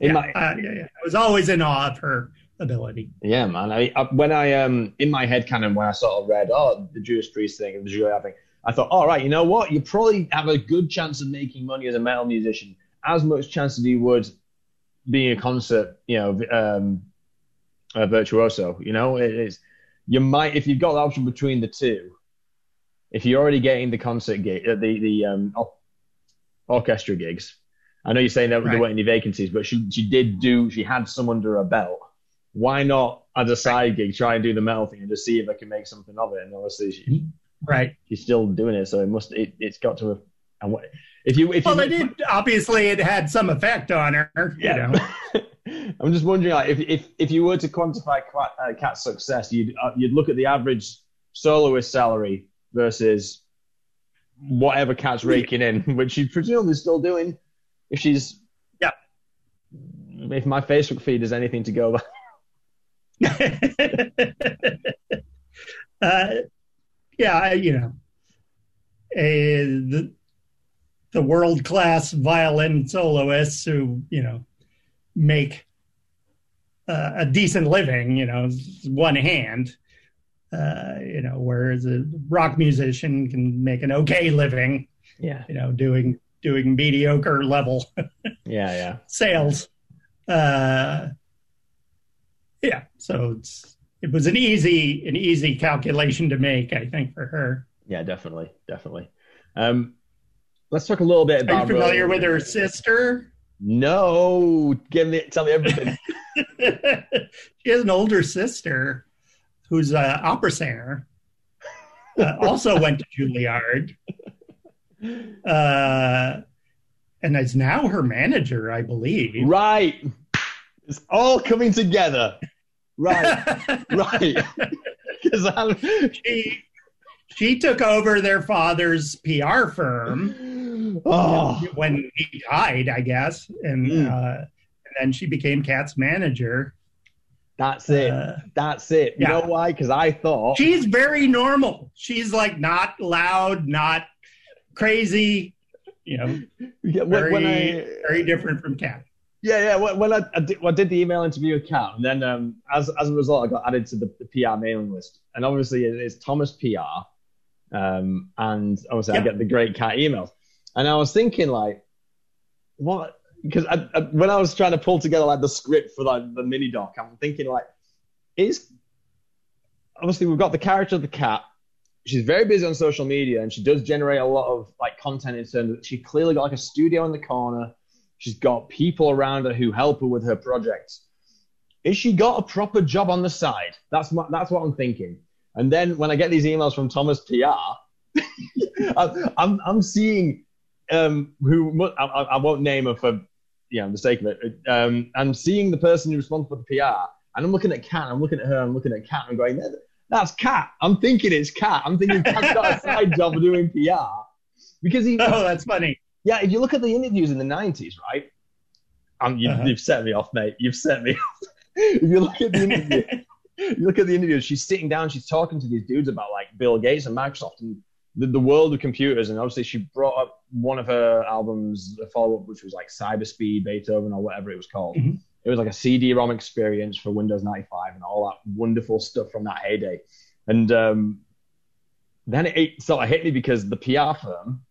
[SPEAKER 3] in
[SPEAKER 2] yeah,
[SPEAKER 3] my
[SPEAKER 2] uh, yeah, yeah. I was always in awe of her ability.
[SPEAKER 3] Yeah, man. I, I when I um in my head canon when I sort of read oh the Judas Priest thing and the Julia thing, I thought, all right, you know what? You probably have a good chance of making money as a metal musician, as much chance as you would being a concert, you know, um, a virtuoso. You know, it is you might if you've got the option between the two. If you're already getting the concert gig, uh, the the um, orchestra gigs, I know you're saying that there weren't any vacancies, but she she did do she had some under her belt why not as a side gig try and do the metal thing and just see if I can make something of it? And obviously she,
[SPEAKER 2] Right.
[SPEAKER 3] she's still doing it, so it must it, it's got to have. And what if you if
[SPEAKER 2] Well,
[SPEAKER 3] you
[SPEAKER 2] it did. Obviously, it had some effect on her. You
[SPEAKER 3] yeah.
[SPEAKER 2] know.
[SPEAKER 3] I'm just wondering, like, if if if you were to quantify uh, Kat's success, you'd uh, you'd look at the average soloist salary versus whatever Cat's raking in, which she's presumably still doing. If she's
[SPEAKER 2] Yeah.
[SPEAKER 3] if my Facebook feed is anything to go by.
[SPEAKER 2] uh, yeah, I- you know, a, the the world class violin soloists who you know make uh, a decent living, you know, one hand. Uh, you know, whereas a rock musician can make an okay living.
[SPEAKER 3] Yeah.
[SPEAKER 2] You know, doing doing mediocre level
[SPEAKER 3] Yeah, yeah.
[SPEAKER 2] sales. Uh, yeah, so it's it was an easy an easy calculation to make, I think, for her.
[SPEAKER 3] Yeah, definitely, definitely. Um, let's talk a little bit about.
[SPEAKER 2] Are you familiar
[SPEAKER 3] Rowan.
[SPEAKER 2] with her sister?
[SPEAKER 3] No, give me, tell me everything.
[SPEAKER 2] she has an older sister who's an opera singer. Uh, also went to Juilliard, uh, and is now her manager, I believe.
[SPEAKER 3] right, it's all coming together. Right, right. Because
[SPEAKER 2] she she took over their father's PR firm
[SPEAKER 3] Oh,
[SPEAKER 2] when he died, I guess, and
[SPEAKER 3] Mm.
[SPEAKER 2] uh, and then she became Kat's manager.
[SPEAKER 3] That's it.
[SPEAKER 2] Uh,
[SPEAKER 3] That's it. You
[SPEAKER 2] yeah.
[SPEAKER 3] know why? Because I thought.
[SPEAKER 2] she's very normal. She's like not loud, not crazy. You know,
[SPEAKER 3] Yeah, when,
[SPEAKER 2] very
[SPEAKER 3] when I,
[SPEAKER 2] very different from Kat.
[SPEAKER 3] Yeah, yeah. When, when I, I, did, well, I did the email interview with Kat, and then um, as as a result, I got added to the, the PR mailing list. And obviously, it- it's Thomas PR, um, and obviously, I get the great Kat emails. And I was thinking, like, what? Because I, I, when I was trying to pull together like the script for like the mini doc, I'm thinking like, is obviously we've got the character of the Kat. She's very busy on social media, and she does generate a lot of like content in terms of she clearly got like a studio in the corner. She's got people around her who help her with her projects. Is she got a proper job on the side? That's my, that's what I'm thinking. And then when I get these emails from Thomas PR, I'm, I'm seeing um, who I I won't name her for you know the sake of it. Um, I'm seeing the person who's responsible for the PR, and I'm looking at Kat. I'm looking at her. I'm looking at Kat. and I'm going, that's Kat. I'm thinking it's Kat. I'm thinking Kat's got a side job of doing PR because he,
[SPEAKER 2] Oh, that's funny.
[SPEAKER 3] yeah, if you look at the interviews in the '90s, right? Um, you,
[SPEAKER 2] Uh-huh.
[SPEAKER 3] You've set me off, mate. You've set me off. if you look at the interview, you look at the interview. She's sitting down. She's talking to these dudes about like Bill Gates and Microsoft and the, the world of computers. And obviously, she brought up one of her albums, a follow up, which was like Cyberspeed, Beethoven, or whatever it was called.
[SPEAKER 2] Mhm.
[SPEAKER 3] It was like a CD-ROM experience for Windows 95 and all that wonderful stuff from that heyday. And um, then it, it sort of hit me because the PR firm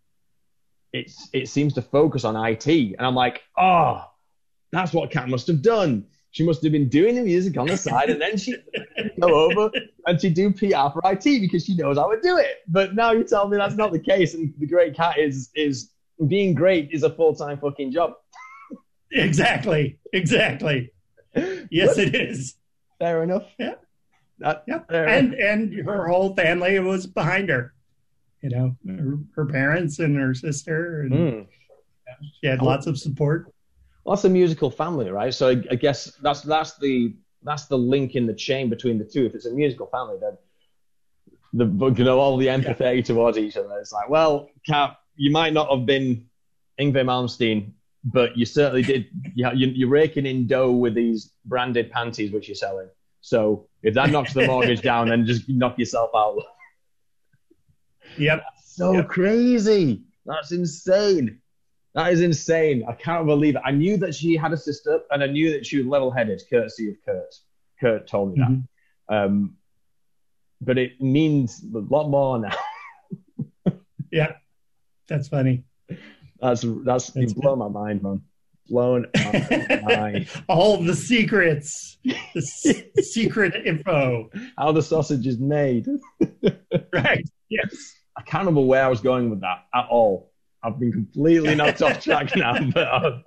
[SPEAKER 3] it's it seems to focus on IT, and I'm like, oh, that's what Kat must have done. She must have been doing the music on the side, and then she go over and she do PR for IT because she knows I would do it. But now you tell me that's not the case, and the great Kat is is being great is a full time fucking job.
[SPEAKER 2] exactly, exactly. Yes, it is.
[SPEAKER 3] Fair enough.
[SPEAKER 2] Yeah.
[SPEAKER 3] That,
[SPEAKER 2] Yeah,
[SPEAKER 3] fair
[SPEAKER 2] and
[SPEAKER 3] enough.
[SPEAKER 2] and her whole family was behind her. You know, her, her parents and her sister, and
[SPEAKER 3] Mm.
[SPEAKER 2] she had lots of support.
[SPEAKER 3] Well, that's a musical family, right? So I, I guess that's that's the that's the link in the chain between the two. If it's a musical family, then the you know all the empathy towards each other. It's like, well, Kat, you might not have been Yngwie Malmsteen, but you certainly did. You, you, you're raking in dough with these branded panties which you're selling. So if that knocks the mortgage down, then just knock yourself out.
[SPEAKER 2] Yep.
[SPEAKER 3] So
[SPEAKER 2] Yep.
[SPEAKER 3] crazy. That's insane. That is insane. I can't believe it. I knew that she had a sister, and I knew that she was level-headed, courtesy of Kurt. Kurt told me that.
[SPEAKER 2] Mhm.
[SPEAKER 3] Um, but it means a lot more now.
[SPEAKER 2] Yeah, that's funny.
[SPEAKER 3] That's that's,
[SPEAKER 2] That's
[SPEAKER 3] you blown my mind, man. Blown my mind.
[SPEAKER 2] All the secrets, the s- secret info.
[SPEAKER 3] How the sausage is made.
[SPEAKER 2] Right. Yes.
[SPEAKER 3] I can't remember where I was going with that at all. I've been completely knocked off track now, but I'm,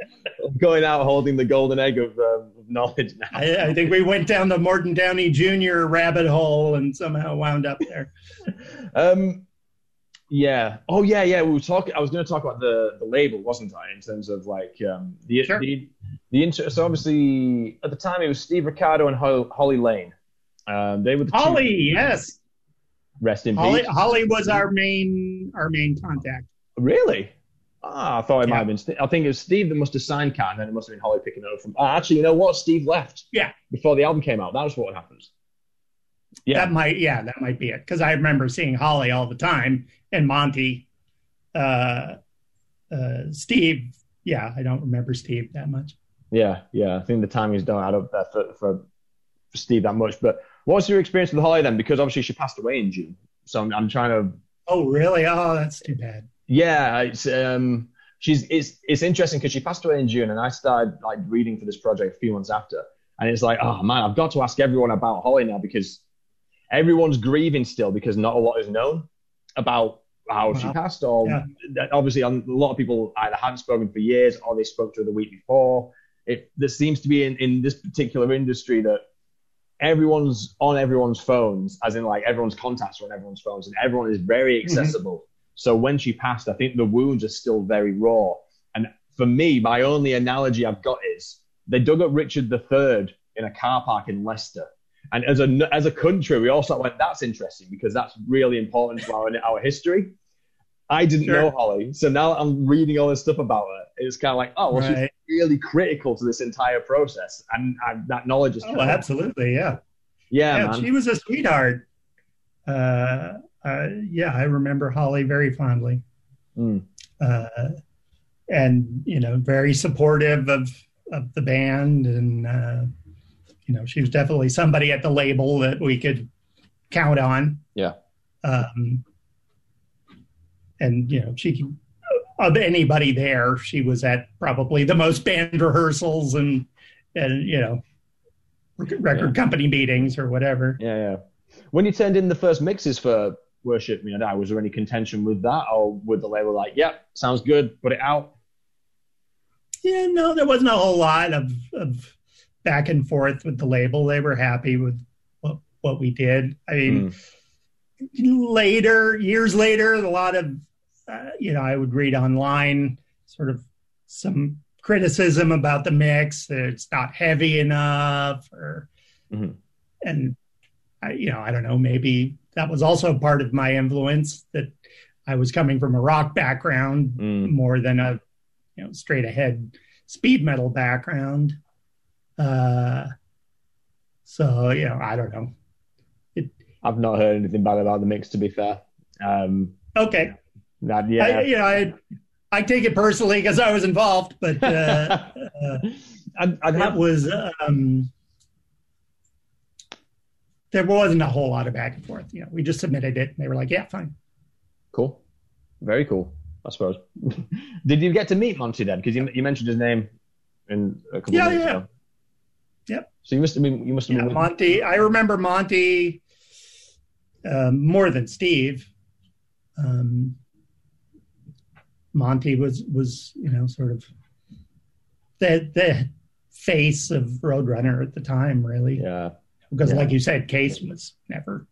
[SPEAKER 3] going out holding the golden egg of, um, of knowledge now.
[SPEAKER 2] I, I think we went down the Morton Downey Jr. rabbit hole and somehow wound up there.
[SPEAKER 3] Um, yeah. Oh, yeah, yeah. We were talking. I was going to talk about the, the label, wasn't I? In terms of like um, the
[SPEAKER 2] Sure.
[SPEAKER 3] the the inter- So obviously, at the time, it was Steve Ricardo and Ho- Holly Lane. Um, they were the two-
[SPEAKER 2] Holly, yes.
[SPEAKER 3] Rest in
[SPEAKER 2] Holly,
[SPEAKER 3] peace.
[SPEAKER 2] Holly was our main our main contact.
[SPEAKER 3] Really? Ah, I thought it might have been. Steve. I think it was Steve that must have signed Kat, and then it must have been Holly picking it up from. Ah, actually, you know what? Steve left.
[SPEAKER 2] Yeah.
[SPEAKER 3] Before the album came out, that was what happens. Yeah.
[SPEAKER 2] That might yeah, that might be it. Because I remember seeing Holly all the time and Monte. Uh uh Steve, yeah, I don't remember Steve that much.
[SPEAKER 3] Yeah, yeah. I think the timings don't add up there for, for, for Steve that much. But what's your experience with Holly then? Because obviously she passed away in June. So I'm, I'm trying to.
[SPEAKER 2] Oh, really? Oh, that's too bad.
[SPEAKER 3] Yeah, it's um, she's it's it's interesting because she passed away in June, and I started like reading for this project a few months after, and it's like, oh man, I've got to ask everyone about Holly now because everyone's grieving still because not a lot is known about how wow. she passed. Or yeah. obviously, a lot of people either hadn't spoken for years or they spoke to her the week before. It there seems to be in, in this particular industry that everyone's on everyone's phones, as in like everyone's contacts are on everyone's phones, and everyone is very mm-hmm. accessible. Mm-hmm. So when she passed, I think the wounds are still very raw. And for me, my only analogy I've got is they dug up Richard III in a car park in Leicester. And as a, as a country, we also went, that's interesting because that's really important to our, our history. I didn't sure. know Holly. So now I'm reading all this stuff about her. It's kind of like, oh, well, right. she's really critical to this entire process. And, and that knowledge is.
[SPEAKER 2] Oh, absolutely. Yeah.
[SPEAKER 3] Yeah. yeah
[SPEAKER 2] she was a sweetheart. Uh, uh, yeah, I remember Holly very fondly. Mm. Uh, and, you know, very supportive of, of the band and, uh, you know, she was definitely somebody at the label that we could count on.
[SPEAKER 3] Yeah.
[SPEAKER 2] Um, and you know, she of anybody there, she was at probably the most band rehearsals and and you know, record yeah. company meetings or whatever.
[SPEAKER 3] Yeah, yeah. When you turned in the first mixes for Worship Me or Die, was there any contention with that, or would the label like, "Yep, yeah, sounds good, put it out"?
[SPEAKER 2] Yeah, no, there wasn't a whole lot of of back and forth with the label. They were happy with what, what we did. I mean, mm. later, years later, a lot of, uh, you know, I would read online sort of some criticism about the mix that it's not heavy enough or, mm-hmm. and, I, you know, I don't know, maybe that was also part of my influence that I was coming from a rock background mm. more than a, you know, straight ahead speed metal background. Uh, so you know, I don't know.
[SPEAKER 3] It, I've not heard anything bad about the mix, to be fair. Um,
[SPEAKER 2] okay.
[SPEAKER 3] That, yeah,
[SPEAKER 2] I, you know, I, I take it personally because I was involved, but uh, uh,
[SPEAKER 3] I'd
[SPEAKER 2] that was um, there wasn't a whole lot of back and forth. You know, we just submitted it, and they were like, "Yeah, fine."
[SPEAKER 3] Cool, very cool. I suppose. Did you get to meet Monte then? Because you, you mentioned his name in a couple
[SPEAKER 2] yeah,
[SPEAKER 3] of
[SPEAKER 2] yeah.
[SPEAKER 3] ago.
[SPEAKER 2] Yep.
[SPEAKER 3] So you must have been. You must have
[SPEAKER 2] yeah,
[SPEAKER 3] been.
[SPEAKER 2] Monte. I remember Monte uh, more than Steve. Um, Monte was was you know sort of the the face of Roadrunner at the time, really.
[SPEAKER 3] Yeah.
[SPEAKER 2] Because,
[SPEAKER 3] yeah.
[SPEAKER 2] like you said, Cees was never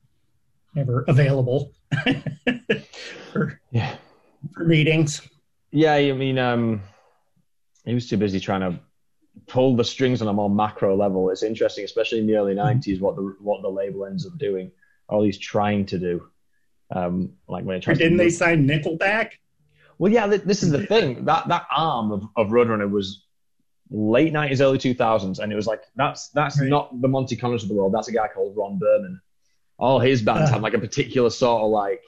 [SPEAKER 2] never available for
[SPEAKER 3] yeah
[SPEAKER 2] for meetings.
[SPEAKER 3] Yeah, I mean, um, he was too busy trying to pull the strings on a more macro level. It's interesting, especially in the early '90s, what the what the label ends up doing, all he's trying to do. Um, like when
[SPEAKER 2] didn't
[SPEAKER 3] they
[SPEAKER 2] sign Nickelback?
[SPEAKER 3] Well, yeah, this is the thing. That that arm of, of Roadrunner was late '90s, early 2000s, and it was like that's that's right. not the Monte Conners of the world. That's a guy called Ron Burman. All his bands uh, have like a particular sort of like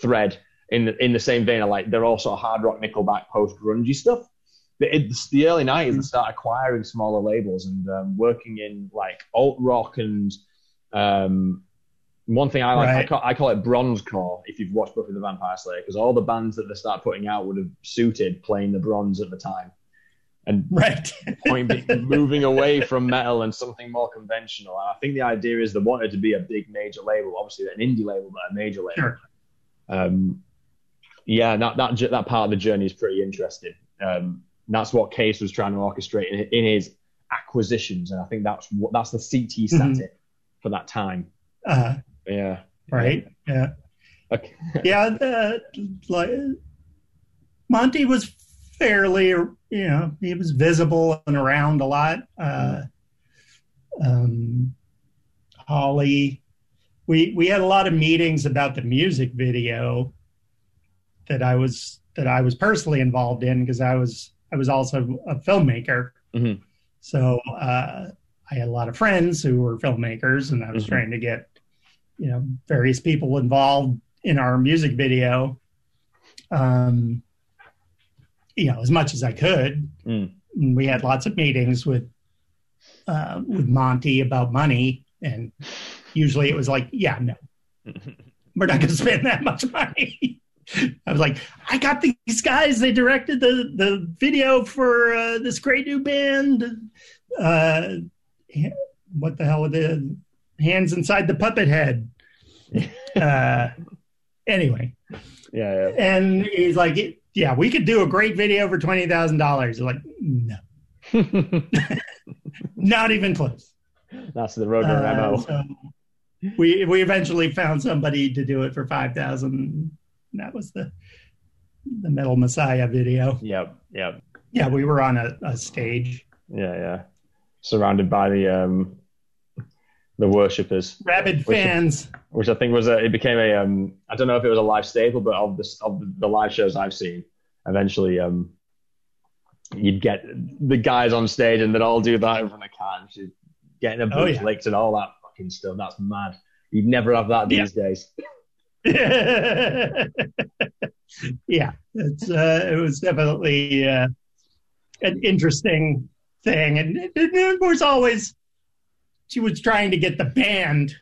[SPEAKER 3] thread in the, in the same vein of like they're all sort of hard rock, Nickelback, post grungy stuff But it's the early 90s and start acquiring smaller labels and um, working in like alt rock and um, one thing I like, right. I, call, I, call, it bronze core if you've watched Buffy the Vampire Slayer, because all the bands that they start putting out would have suited playing the bronze at the time. And
[SPEAKER 2] right.
[SPEAKER 3] point moving away from metal and something more conventional. And I think the idea is they wanted to be a big major label, obviously an indie label, but a major label.
[SPEAKER 2] Sure.
[SPEAKER 3] Um, yeah, that, that that part of the journey is pretty interesting. Um, that's what Cees was trying to orchestrate in, in his acquisitions, and I think that's what that's the seat he sat mm-hmm. for that time.
[SPEAKER 2] Uh,
[SPEAKER 3] yeah.
[SPEAKER 2] Right. Yeah.
[SPEAKER 3] Okay.
[SPEAKER 2] yeah. Uh, like Monte was fairly, you know, he was visible and around a lot. Uh, um, Holly, we we had a lot of meetings about the music video that I was that I was personally involved in because I was I was also a filmmaker. Mm-hmm. So uh, I had a lot of friends who were filmmakers, and I was mm-hmm. trying to get, you know, various people involved in our music video, um, you know, as much as I could. Mm. we had lots of meetings with uh, with Monte about money, and usually it was like, yeah, no, we're not going to spend that much money. I was like, I got these guys. They directed the the video for uh, this great new band. Uh, what the hell with the hands inside the puppet head? uh, anyway,
[SPEAKER 3] Yeah, yeah.
[SPEAKER 2] and he's like, "Yeah, we could do a great video for twenty thousand dollars." Like, no, not even close.
[SPEAKER 3] That's the Roadrunner
[SPEAKER 2] Uh,
[SPEAKER 3] MO.
[SPEAKER 2] so we we eventually found somebody to do it for five thousand. That was the the Metal Messiah video.
[SPEAKER 3] Yep, yep.
[SPEAKER 2] Yeah, we were on a, a stage.
[SPEAKER 3] Yeah, yeah. Surrounded by the um the worshippers,
[SPEAKER 2] Rabid
[SPEAKER 3] Which-
[SPEAKER 2] fans.
[SPEAKER 3] which I think was a it became a um I don't know if it was a live staple, but of the of the live shows I've seen, eventually um you'd get the guys on stage and they'd all do that in front of cans, getting a
[SPEAKER 2] Oh, yeah.
[SPEAKER 3] licked and all that fucking stuff. That's mad. You'd never have that
[SPEAKER 2] Yeah.
[SPEAKER 3] these days.
[SPEAKER 2] yeah, it's uh, it was definitely uh, an interesting thing, and it, it was always she was trying to get the band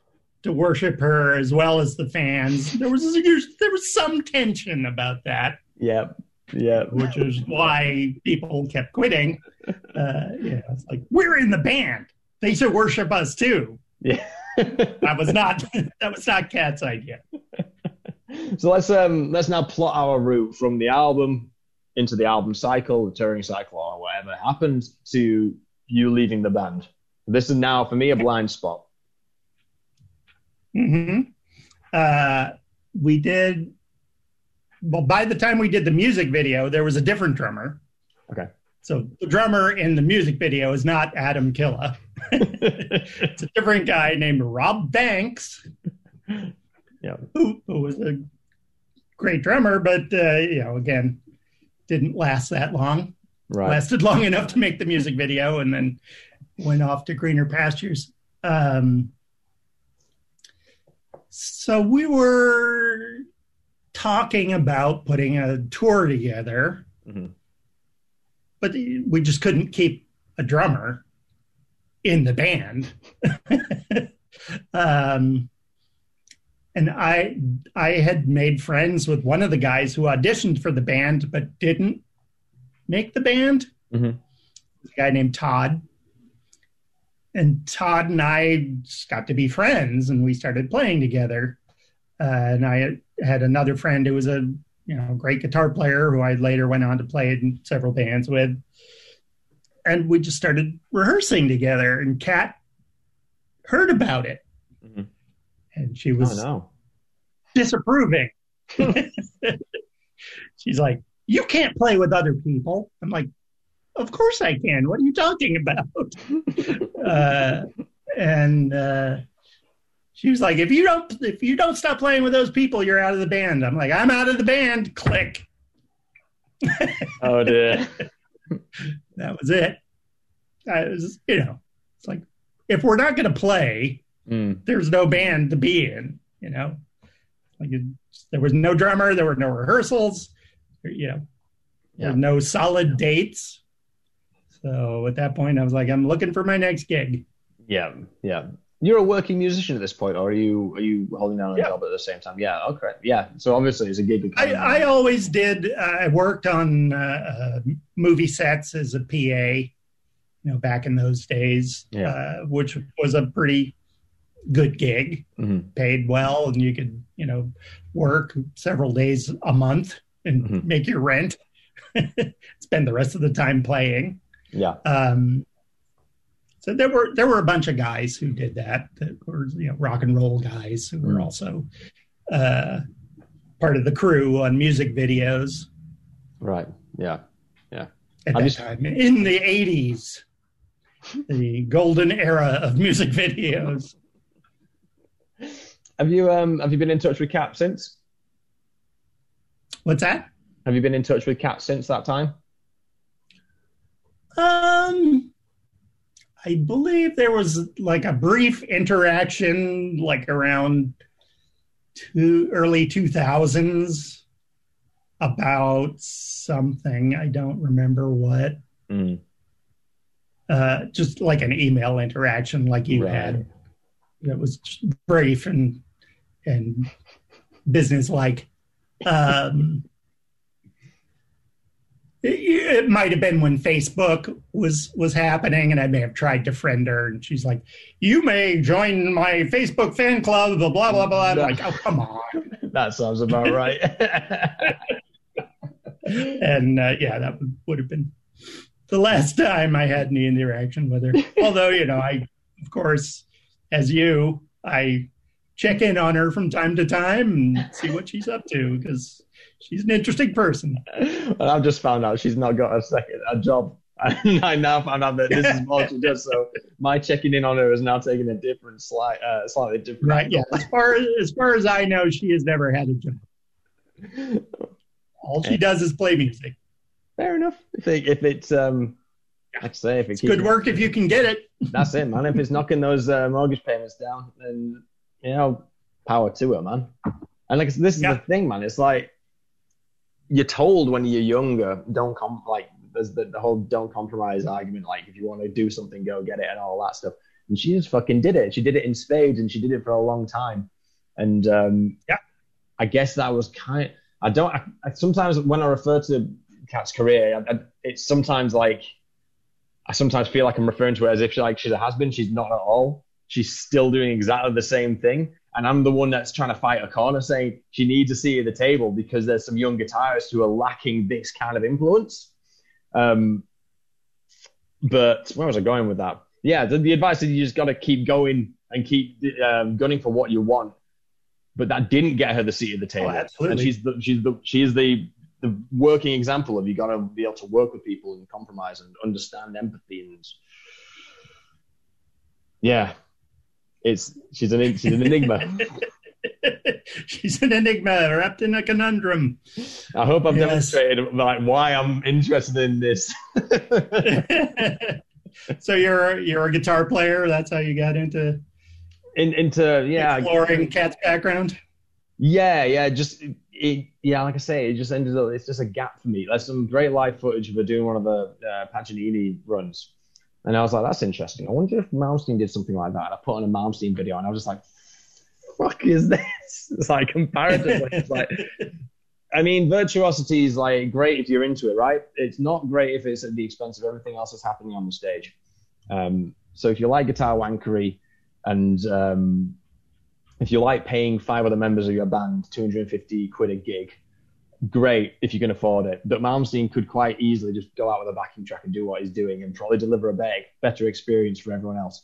[SPEAKER 2] to worship her as well as the fans. There was there was some tension about that,
[SPEAKER 3] Yep, yep.
[SPEAKER 2] which is why people kept quitting. Uh, yeah, it's like we're in the band; they should worship us too.
[SPEAKER 3] Yeah.
[SPEAKER 2] That was not that was not Kat's idea.
[SPEAKER 3] so let's um let's now plot our route from the album into the album cycle, the touring cycle, or whatever happened to you leaving the band. This is now for me a blind spot.
[SPEAKER 2] hmm Uh, we did. Well, by the time we did the music video, there was a different drummer.
[SPEAKER 3] Okay.
[SPEAKER 2] So the drummer in the music video is not Adam Killa. it's a different guy named Rob Banks,
[SPEAKER 3] yeah.
[SPEAKER 2] who, who was a great drummer, but uh, you know, again, didn't last that long.
[SPEAKER 3] Right.
[SPEAKER 2] Lasted long enough to make the music video, and then went off to greener pastures. Um, so we were talking about putting a tour together,
[SPEAKER 3] Mhm.
[SPEAKER 2] but we just couldn't keep a drummer in the band. um, and I I had made friends with one of the guys who auditioned for the band but didn't make the band.
[SPEAKER 3] Mhm.
[SPEAKER 2] A guy named Todd. And Todd and I got to be friends, and we started playing together. Uh, and I had another friend who was a you know great guitar player who I later went on to play in several bands with. And we just started rehearsing together, and Kat heard about it,
[SPEAKER 3] Mhm.
[SPEAKER 2] and she
[SPEAKER 3] Oh
[SPEAKER 2] was
[SPEAKER 3] no.
[SPEAKER 2] disapproving. She's like, "You can't play with other people." I'm like, "Of course I can. What are you talking about?" uh, and uh, she was like, "If you don't, if you don't stop playing with those people, you're out of the band." I'm like, "I'm out of the band." Click.
[SPEAKER 3] Oh dear.
[SPEAKER 2] That was it. I was, you know, it's like if we're not going to play,
[SPEAKER 3] Mm.
[SPEAKER 2] there's no band to be in, you know. Like it, there was no drummer, there were no rehearsals, you know,
[SPEAKER 3] Yeah.
[SPEAKER 2] no solid dates. So at that point, I was like, I'm looking for my next gig.
[SPEAKER 3] Yeah, yeah. You're a working musician at this point, or are you are you holding down a
[SPEAKER 2] Yeah.
[SPEAKER 3] job at the same time? Yeah, okay, yeah. So obviously, it's a gig.
[SPEAKER 2] I, I always did. Uh, I worked on uh, uh, movie sets as a PA, you know, back in those days,
[SPEAKER 3] Yeah.
[SPEAKER 2] uh, which was a pretty good gig.
[SPEAKER 3] Mhm.
[SPEAKER 2] paid well and you could you know work several days a month and
[SPEAKER 3] Mhm.
[SPEAKER 2] make your rent spend the rest of the time playing
[SPEAKER 3] Yeah,
[SPEAKER 2] um, so there were there were a bunch of guys who did that that were you know rock and roll guys who were
[SPEAKER 3] Mm.
[SPEAKER 2] also uh, part of the crew on music videos
[SPEAKER 3] right. Yeah.
[SPEAKER 2] Yeah, at
[SPEAKER 3] I'm
[SPEAKER 2] that
[SPEAKER 3] just-
[SPEAKER 2] time in the 80s the golden era of music videos
[SPEAKER 3] Have you um have you been in touch with Kat since?
[SPEAKER 2] what's that
[SPEAKER 3] Have you been in touch with Kat since that time?
[SPEAKER 2] Um, I believe there was like a brief interaction, like around two early two thousands, about something. I don't remember what.
[SPEAKER 3] Mm.
[SPEAKER 2] uh, just like an email interaction like you
[SPEAKER 3] Right.
[SPEAKER 2] had. That was brief and and businesslike. Um, it, might have been when Facebook was was happening, and I may have tried to friend her, and she's like, "You may join my Facebook fan club." Blah blah blah blah. I'm like, "Oh come on!"
[SPEAKER 3] That sounds about right.
[SPEAKER 2] And uh, yeah, that would, would have been the last time I had any interaction with her. Although you know, I of course, as you, I check in on her from time to time and see what she's up to because she's an interesting person.
[SPEAKER 3] and I've just found out she's not got a second a job. And I now found out that this is what she does. So my checking in on her is now taking a different slight, uh, slightly different.
[SPEAKER 2] Right. Yeah. As far as, as far as I know, she has never had a job. All she does is play music.
[SPEAKER 3] Fair enough. If, it, if it's um, like I say, if it
[SPEAKER 2] It's good work if you can get it.
[SPEAKER 3] that's it, man. If it's knocking those uh, mortgage payments down, then you know, power to it, man. And like this is
[SPEAKER 2] Yeah.
[SPEAKER 3] the thing, man. It's like you're told when you're younger, don't com like there's the, the whole don't compromise argument. Like if you want to do something, go get it, and all that stuff. And she just fucking did it. She did it in spades, and she did it for a long time. And um,
[SPEAKER 2] Yeah.
[SPEAKER 3] I guess that was kind. Of, I don't. I, I, sometimes when I refer to Kat's career, I, I, it's sometimes like I sometimes feel like I'm referring to her as if she like she's a has been. She's not at all. She's still doing exactly the same thing. And I'm the one that's trying to fight a corner, saying she needs a seat at the table because there's some young guitarists who are lacking this kind of influence. Um, but where was I going with that? Yeah, the, the advice is you just got to keep going and keep um, gunning for what you want. But that didn't get her the seat at the table.
[SPEAKER 2] absolutely.
[SPEAKER 3] And she's the she's the she is the the working example of you got to be able to work with people and compromise and understand empathy and yeah, it's she's an she's an enigma.
[SPEAKER 2] she's an enigma wrapped in a conundrum.
[SPEAKER 3] I hope I've
[SPEAKER 2] Yes.
[SPEAKER 3] demonstrated like why I'm interested in this.
[SPEAKER 2] so you're you're a guitar player. That's how you got into
[SPEAKER 3] in, into yeah,
[SPEAKER 2] exploring Kat's background.
[SPEAKER 3] Yeah, yeah, just it, yeah, like I say, it just ended up. It's just a gap for me. There's some great live footage of her doing one of the uh, Paganini runs, and I was like, that's interesting. I wonder if Malmsteen did something like that. And I put on a Malmsteen video, and I was just like, fuck is this? It's like comparatively, it's like. I mean, virtuosity is like great if you're into it, right? It's not great if it's at the expense of everything else that's happening on the stage. Um, so if you like guitar wankery and um, if you like paying five other members of your band 250 quid a gig, great if you can afford it. But Malmsteen could quite easily just go out with a backing track and do what he's doing and probably deliver a better, better experience for everyone else.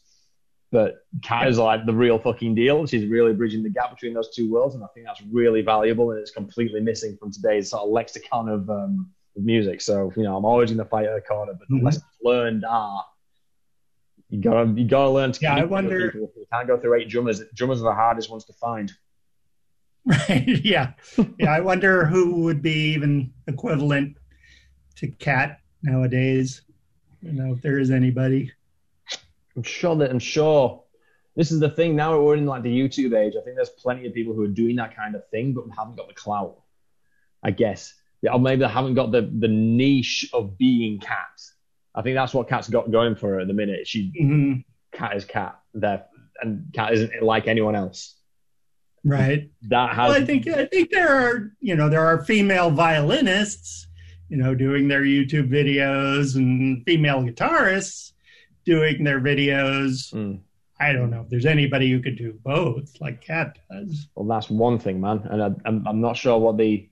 [SPEAKER 3] But Kat is like the real fucking deal. She's really bridging the gap between those two worlds, and I think that's really valuable and it's completely missing from today's sort of lexicon of, um, of music. So you know, I'm always in the fight at the corner, but the
[SPEAKER 2] Mhm.
[SPEAKER 3] lessons learned are you gotta you gotta learn to
[SPEAKER 2] Yeah, I wonder-
[SPEAKER 3] You can't go through eight drummers. Drummers are the hardest ones to find.
[SPEAKER 2] Right. yeah. Yeah. I wonder who would be even equivalent to Kat nowadays. You know, if there is anybody.
[SPEAKER 3] I'm sure that I'm sure this is the thing. Now we're in like the YouTube age. I think there's plenty of people who are doing that kind of thing, but haven't got the clout. I guess, yeah, or maybe they haven't got the the niche of being Kat. I think that's what Kat's got going for her at the minute. She
[SPEAKER 2] mm-hmm.
[SPEAKER 3] Kat is Kat there, and Kat isn't like anyone else.
[SPEAKER 2] Right.
[SPEAKER 3] That has
[SPEAKER 2] Well, I think I think there are you know there are female violinists, you know, doing their YouTube videos and female guitarists doing their videos.
[SPEAKER 3] Mm.
[SPEAKER 2] I don't know if there's anybody who could do both like Kat does.
[SPEAKER 3] Well, that's one thing, man, and I, I'm I'm not sure what the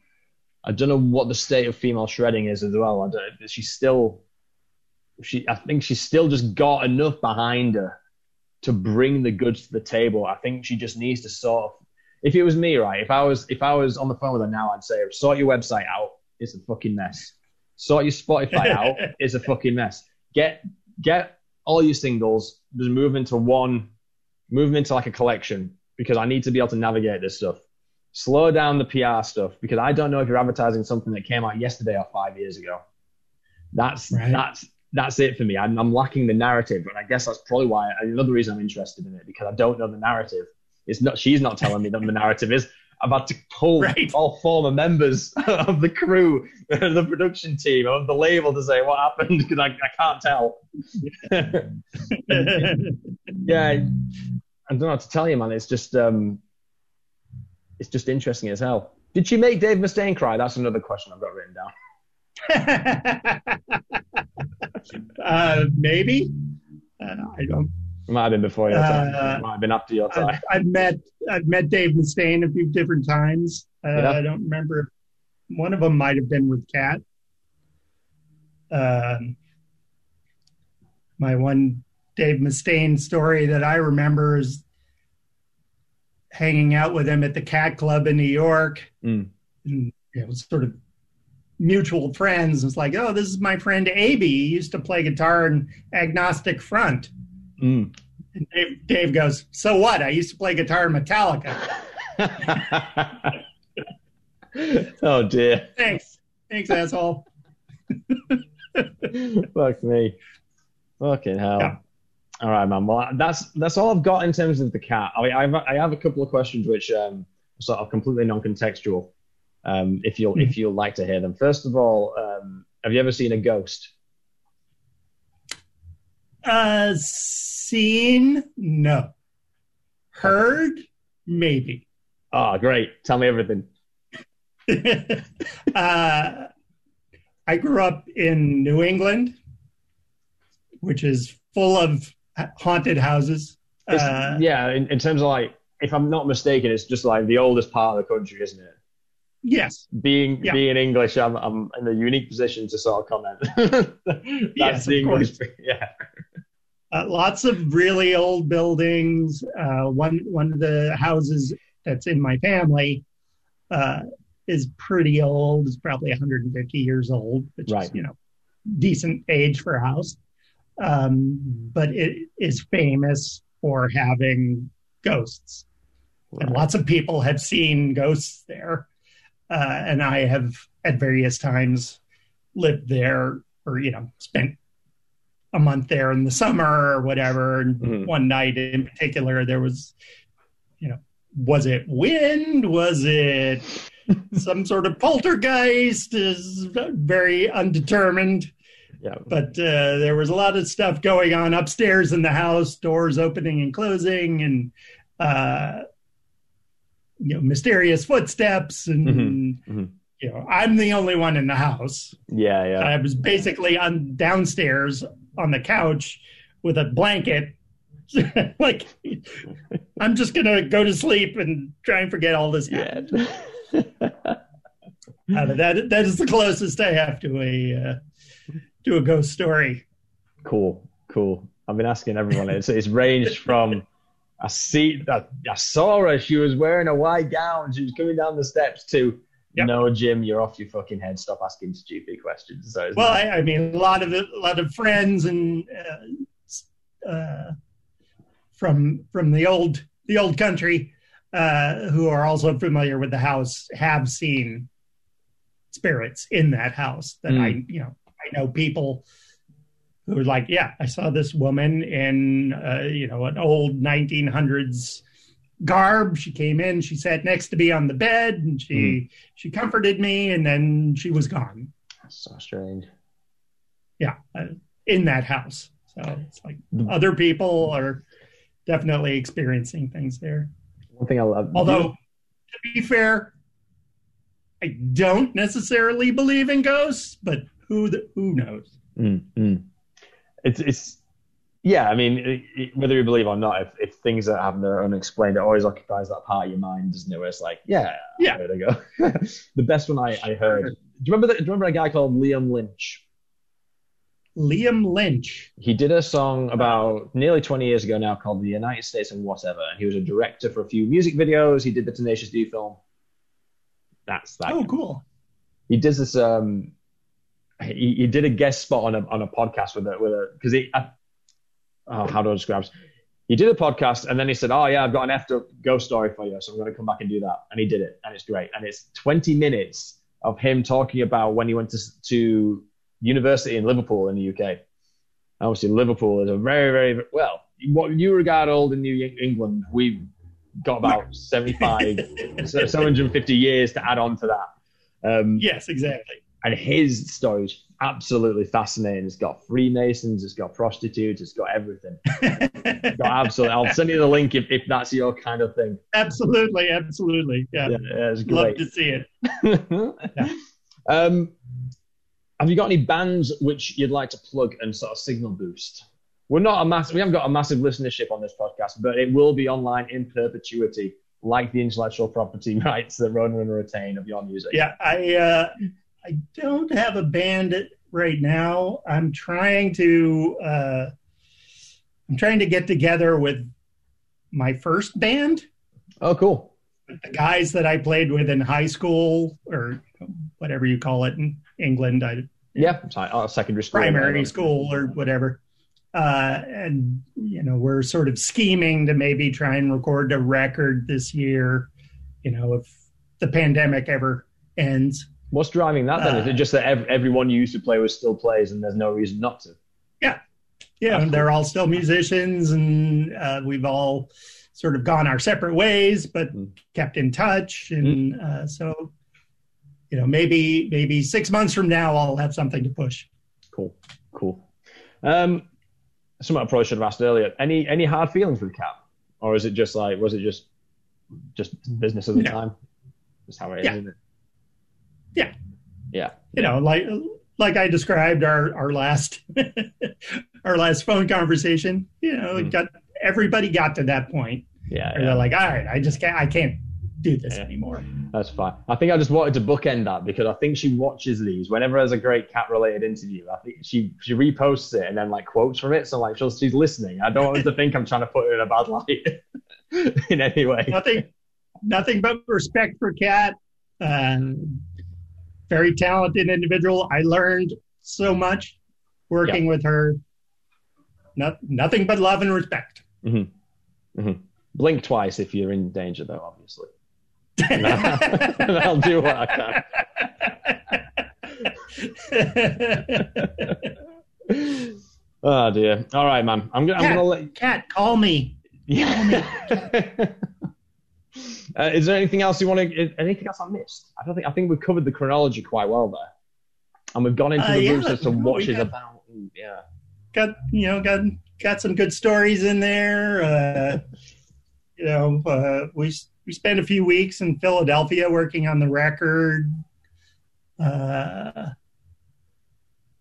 [SPEAKER 3] I don't know what the state of female shredding is as well. I don't, she's still she I think she's still just got enough behind her to bring the goods to the table. I think she just needs to sort of if it was me, right? If I was if I was on the phone with her now, I'd say sort your website out. It's a fucking mess. Sort your Spotify out. It's a fucking mess. Get get all your singles. Just move into one. Move them into like a collection because I need to be able to navigate this stuff. Slow down the PR stuff because I don't know if you're advertising something that came out yesterday or five years ago. That's
[SPEAKER 2] Right.
[SPEAKER 3] that's that's it for me. I'm, I'm lacking the narrative, and I guess that's probably why another reason I'm interested in it because I don't know the narrative. It's not she's not telling me that the narrative is. I've had to pull
[SPEAKER 2] Right.
[SPEAKER 3] all former members of the crew, the production team, of the label to say what happened because I, I can't tell. yeah, I, I don't know how to tell you, man. It's just um, it's just interesting as hell. Did she make Dave Mustaine cry? That's another question I've got written down.
[SPEAKER 2] uh, maybe. Uh, I don't.
[SPEAKER 3] It might have been before your time.
[SPEAKER 2] Uh,
[SPEAKER 3] might have been after your time.
[SPEAKER 2] I've, I've met I've met Dave Mustaine a few different times. Uh,
[SPEAKER 3] Yeah.
[SPEAKER 2] I don't remember. One of them might have been with Kat. Um, my one Dave Mustaine story that I remember is hanging out with him at the Cat Club in New York,
[SPEAKER 3] Mm.
[SPEAKER 2] and you know, sort of mutual friends. It's like, oh, this is my friend Aby. He used to play guitar in Agnostic Front.
[SPEAKER 3] Mm.
[SPEAKER 2] And Dave, Dave goes, So what? I used to play guitar in Metallica.
[SPEAKER 3] oh dear.
[SPEAKER 2] Thanks. Thanks, asshole.
[SPEAKER 3] Fuck me. Fucking hell.
[SPEAKER 2] Yeah.
[SPEAKER 3] All right, man. Well, that's that's all I've got in terms of the Kat. I, I've, I have a couple of questions which um, are sort of completely non-contextual. Um, if you'll if you'll like to hear them. First of all, um, have you ever seen a ghost?
[SPEAKER 2] Uh, seen? No. Heard? Maybe.
[SPEAKER 3] Oh, great. Tell me everything.
[SPEAKER 2] uh, I grew up in New England, which is full of haunted houses. Uh,
[SPEAKER 3] yeah, in, in terms of like, if I'm not mistaken, it's just like the oldest part of the country, isn't it?
[SPEAKER 2] yes.
[SPEAKER 3] Being
[SPEAKER 2] Yeah.
[SPEAKER 3] being English, I'm I'm in a unique position to sort of comment. That's
[SPEAKER 2] Yes,
[SPEAKER 3] the English.
[SPEAKER 2] course.
[SPEAKER 3] Yeah.
[SPEAKER 2] Uh, lots of really old buildings. Uh, one one of the houses that's in my family uh, is pretty old. It's probably 150 years old, which
[SPEAKER 3] Right.
[SPEAKER 2] is you know decent age for a house. Um, but it is famous for having ghosts, and lots of people have seen ghosts there. Uh, and I have at various times lived there, or you know, spent a month there in the summer or whatever. And
[SPEAKER 3] Mhm.
[SPEAKER 2] one night in particular, there was, you know, was it wind? Was it some sort of poltergeist? Is very undetermined.
[SPEAKER 3] Yeah.
[SPEAKER 2] But uh, there was a lot of stuff going on upstairs in the house, doors opening and closing, and uh, you know, mysterious footsteps, and
[SPEAKER 3] Mhm. Mhm.
[SPEAKER 2] you know, I'm the only one in the house.
[SPEAKER 3] Yeah, yeah.
[SPEAKER 2] I was basically on downstairs on the couch with a blanket. like, I'm just gonna go to sleep and try and forget all this.
[SPEAKER 3] Yeah.
[SPEAKER 2] Uh, that that is the closest I have to a uh, to a ghost story.
[SPEAKER 3] cool, cool. I've been asking everyone. It's it's ranged from I see I, I saw her. She was wearing a white gown. She was coming down the steps. To
[SPEAKER 2] Yep.
[SPEAKER 3] no, Jim, you're off your fucking head. Stop asking stupid questions. So
[SPEAKER 2] Well. I, I mean, a lot of a lot of friends and uh, uh, from from the old the old country uh, who are also familiar with the house have seen spirits in that house. That I, you know, I know people who are like, yeah, I saw this woman in uh, you know an old 1900s garb. She came in, she sat next to me on the bed, and she she comforted me, and then she was gone.
[SPEAKER 3] That's so strange.
[SPEAKER 2] yeah, uh, in that house. So it's like other people are definitely experiencing things there.
[SPEAKER 3] One thing I love.
[SPEAKER 2] Although, to be fair, I don't necessarily believe in ghosts, but who the, who knows?
[SPEAKER 3] Mm, mm. It's it's yeah. I mean, it, it, whether you believe or not, if, if things that happen that are unexplained, it always occupies that part of your mind, doesn't it? Where it's like, yeah,
[SPEAKER 2] Yeah.
[SPEAKER 3] there we go. the best one I, I heard. Do you remember? The, do you remember a guy called Liam Lynch?
[SPEAKER 2] Liam Lynch.
[SPEAKER 3] He did a song about nearly 20 years ago now called "The United States and Whatever," and he was a director for a few music videos. He did the Tenacious D film. That's that.
[SPEAKER 2] Oh, cool.
[SPEAKER 3] he does this um he, he did a guest spot on a on a podcast with a with a because he I, oh how do I describe this? he did a podcast and then he said oh yeah I've got an effed up ghost story for you so I'm going to come back and do that and he did it and it's great and it's 20 minutes of him talking about when he went to to university in Liverpool in the UK obviously Liverpool is a very very well what you regard old in New England we've got about 75, 750 years to add on to that. Um,
[SPEAKER 2] yes, exactly.
[SPEAKER 3] And his story is absolutely fascinating. It's got Freemasons, it's got prostitutes, it's got everything. it's got absolutely. I'll send you the link if, if that's your kind of thing.
[SPEAKER 2] Absolutely, absolutely. Yeah,
[SPEAKER 3] yeah, yeah it's great.
[SPEAKER 2] Love to see it. yeah.
[SPEAKER 3] um, have you got any bands which you'd like to plug and sort of signal boost? We're not a mass. We haven't got a massive listenership on this podcast, but it will be online in perpetuity, like the intellectual property rights that Roadrunner retain of your music.
[SPEAKER 2] Yeah, I uh, I don't have a band right now. I'm trying to uh, I'm trying to get together with my first band.
[SPEAKER 3] Oh, cool.
[SPEAKER 2] The guys that I played with in high school or whatever you call it in England. I,
[SPEAKER 3] yeah, uh, secondary school,
[SPEAKER 2] primary school, or whatever. Uh, and you know, we're sort of scheming to maybe try and record a record this year. You know, if the pandemic ever ends.
[SPEAKER 3] What's driving that then? Uh, Is it just that everyone you used to play with still plays, and there's no reason not to?
[SPEAKER 2] Yeah, yeah, and they're all still musicians, and uh, we've all sort of gone our separate ways, but mm. kept in touch, and mm. uh, so you know, maybe maybe six months from now, I'll have something to push.
[SPEAKER 3] Cool, cool. Um, something I probably should have asked earlier. Any any hard feelings with Kat, or is it just like was it just just business at the no. time? Just how it is,
[SPEAKER 2] yeah.
[SPEAKER 3] isn't it?
[SPEAKER 2] Yeah.
[SPEAKER 3] Yeah.
[SPEAKER 2] You know, like like I described our our last our last phone conversation. You know, mm. got everybody got to that point.
[SPEAKER 3] Yeah,
[SPEAKER 2] yeah. They're like, all right, I just can't I can't do this yeah. anymore.
[SPEAKER 3] That's fine. I think I just wanted to bookend that because I think she watches these whenever there's a great Kat related interview. I think she she reposts it and then like quotes from it. So like she's, she's listening. I don't want her to think I'm trying to put her in a bad light in any way.
[SPEAKER 2] Nothing, nothing but respect for Kat. Um, very talented individual. I learned so much working yeah. with her. Not, nothing but love and respect.
[SPEAKER 3] Mm-hmm. Mm-hmm. Blink twice if you're in danger, though. Obviously and, I, will do what I can. oh dear. All right, man. I'm gonna. Kat, I'm gonna let.
[SPEAKER 2] Kat, call me.
[SPEAKER 3] Yeah. uh, is there anything else you want to? Anything else I missed? I don't think. I think we've covered the chronology quite well there, and we've gone into uh, the yeah, as to what she's about. Yeah.
[SPEAKER 2] Got you know got got some good stories in there. Uh, you know, uh, we we spent a few weeks in Philadelphia working on the record. Uh,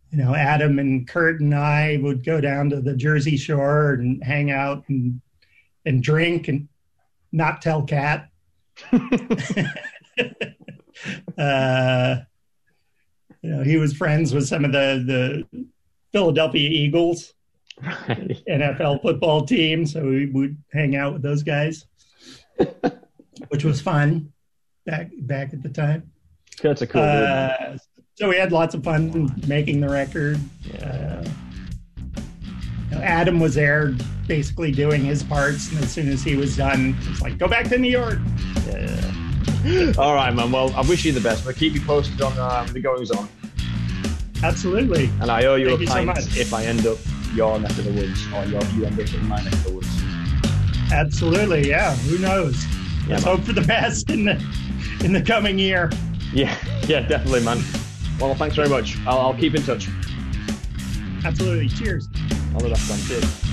[SPEAKER 2] you know, Adam and Kurt and I would go down to the Jersey Shore and hang out and and drink and not tell Kat. uh, you know, he was friends with some of the the Philadelphia Eagles, right. NFL football team, so we would hang out with those guys which was fun back back at the time.
[SPEAKER 3] That's a cool. Uh,
[SPEAKER 2] so we had lots of fun making the record. Uh, you know, Adam was there, basically doing his parts, and as soon as he was done, it's like, "Go back to New York."
[SPEAKER 3] Yeah. All right, man. Well, I wish you the best, but keep you posted on uh, the goings on.
[SPEAKER 2] Absolutely.
[SPEAKER 3] And I owe you Thank a pint so if I end up your neck of the woods, or you end up in my neck of the woods.
[SPEAKER 2] Absolutely. Yeah. Who knows? Yeah, Let's man. hope for the best in the in the coming year.
[SPEAKER 3] Yeah, yeah, definitely, man. Well, thanks very much. I'll, I'll keep in touch.
[SPEAKER 2] Absolutely. Cheers.
[SPEAKER 3] All the best, man. Cheers.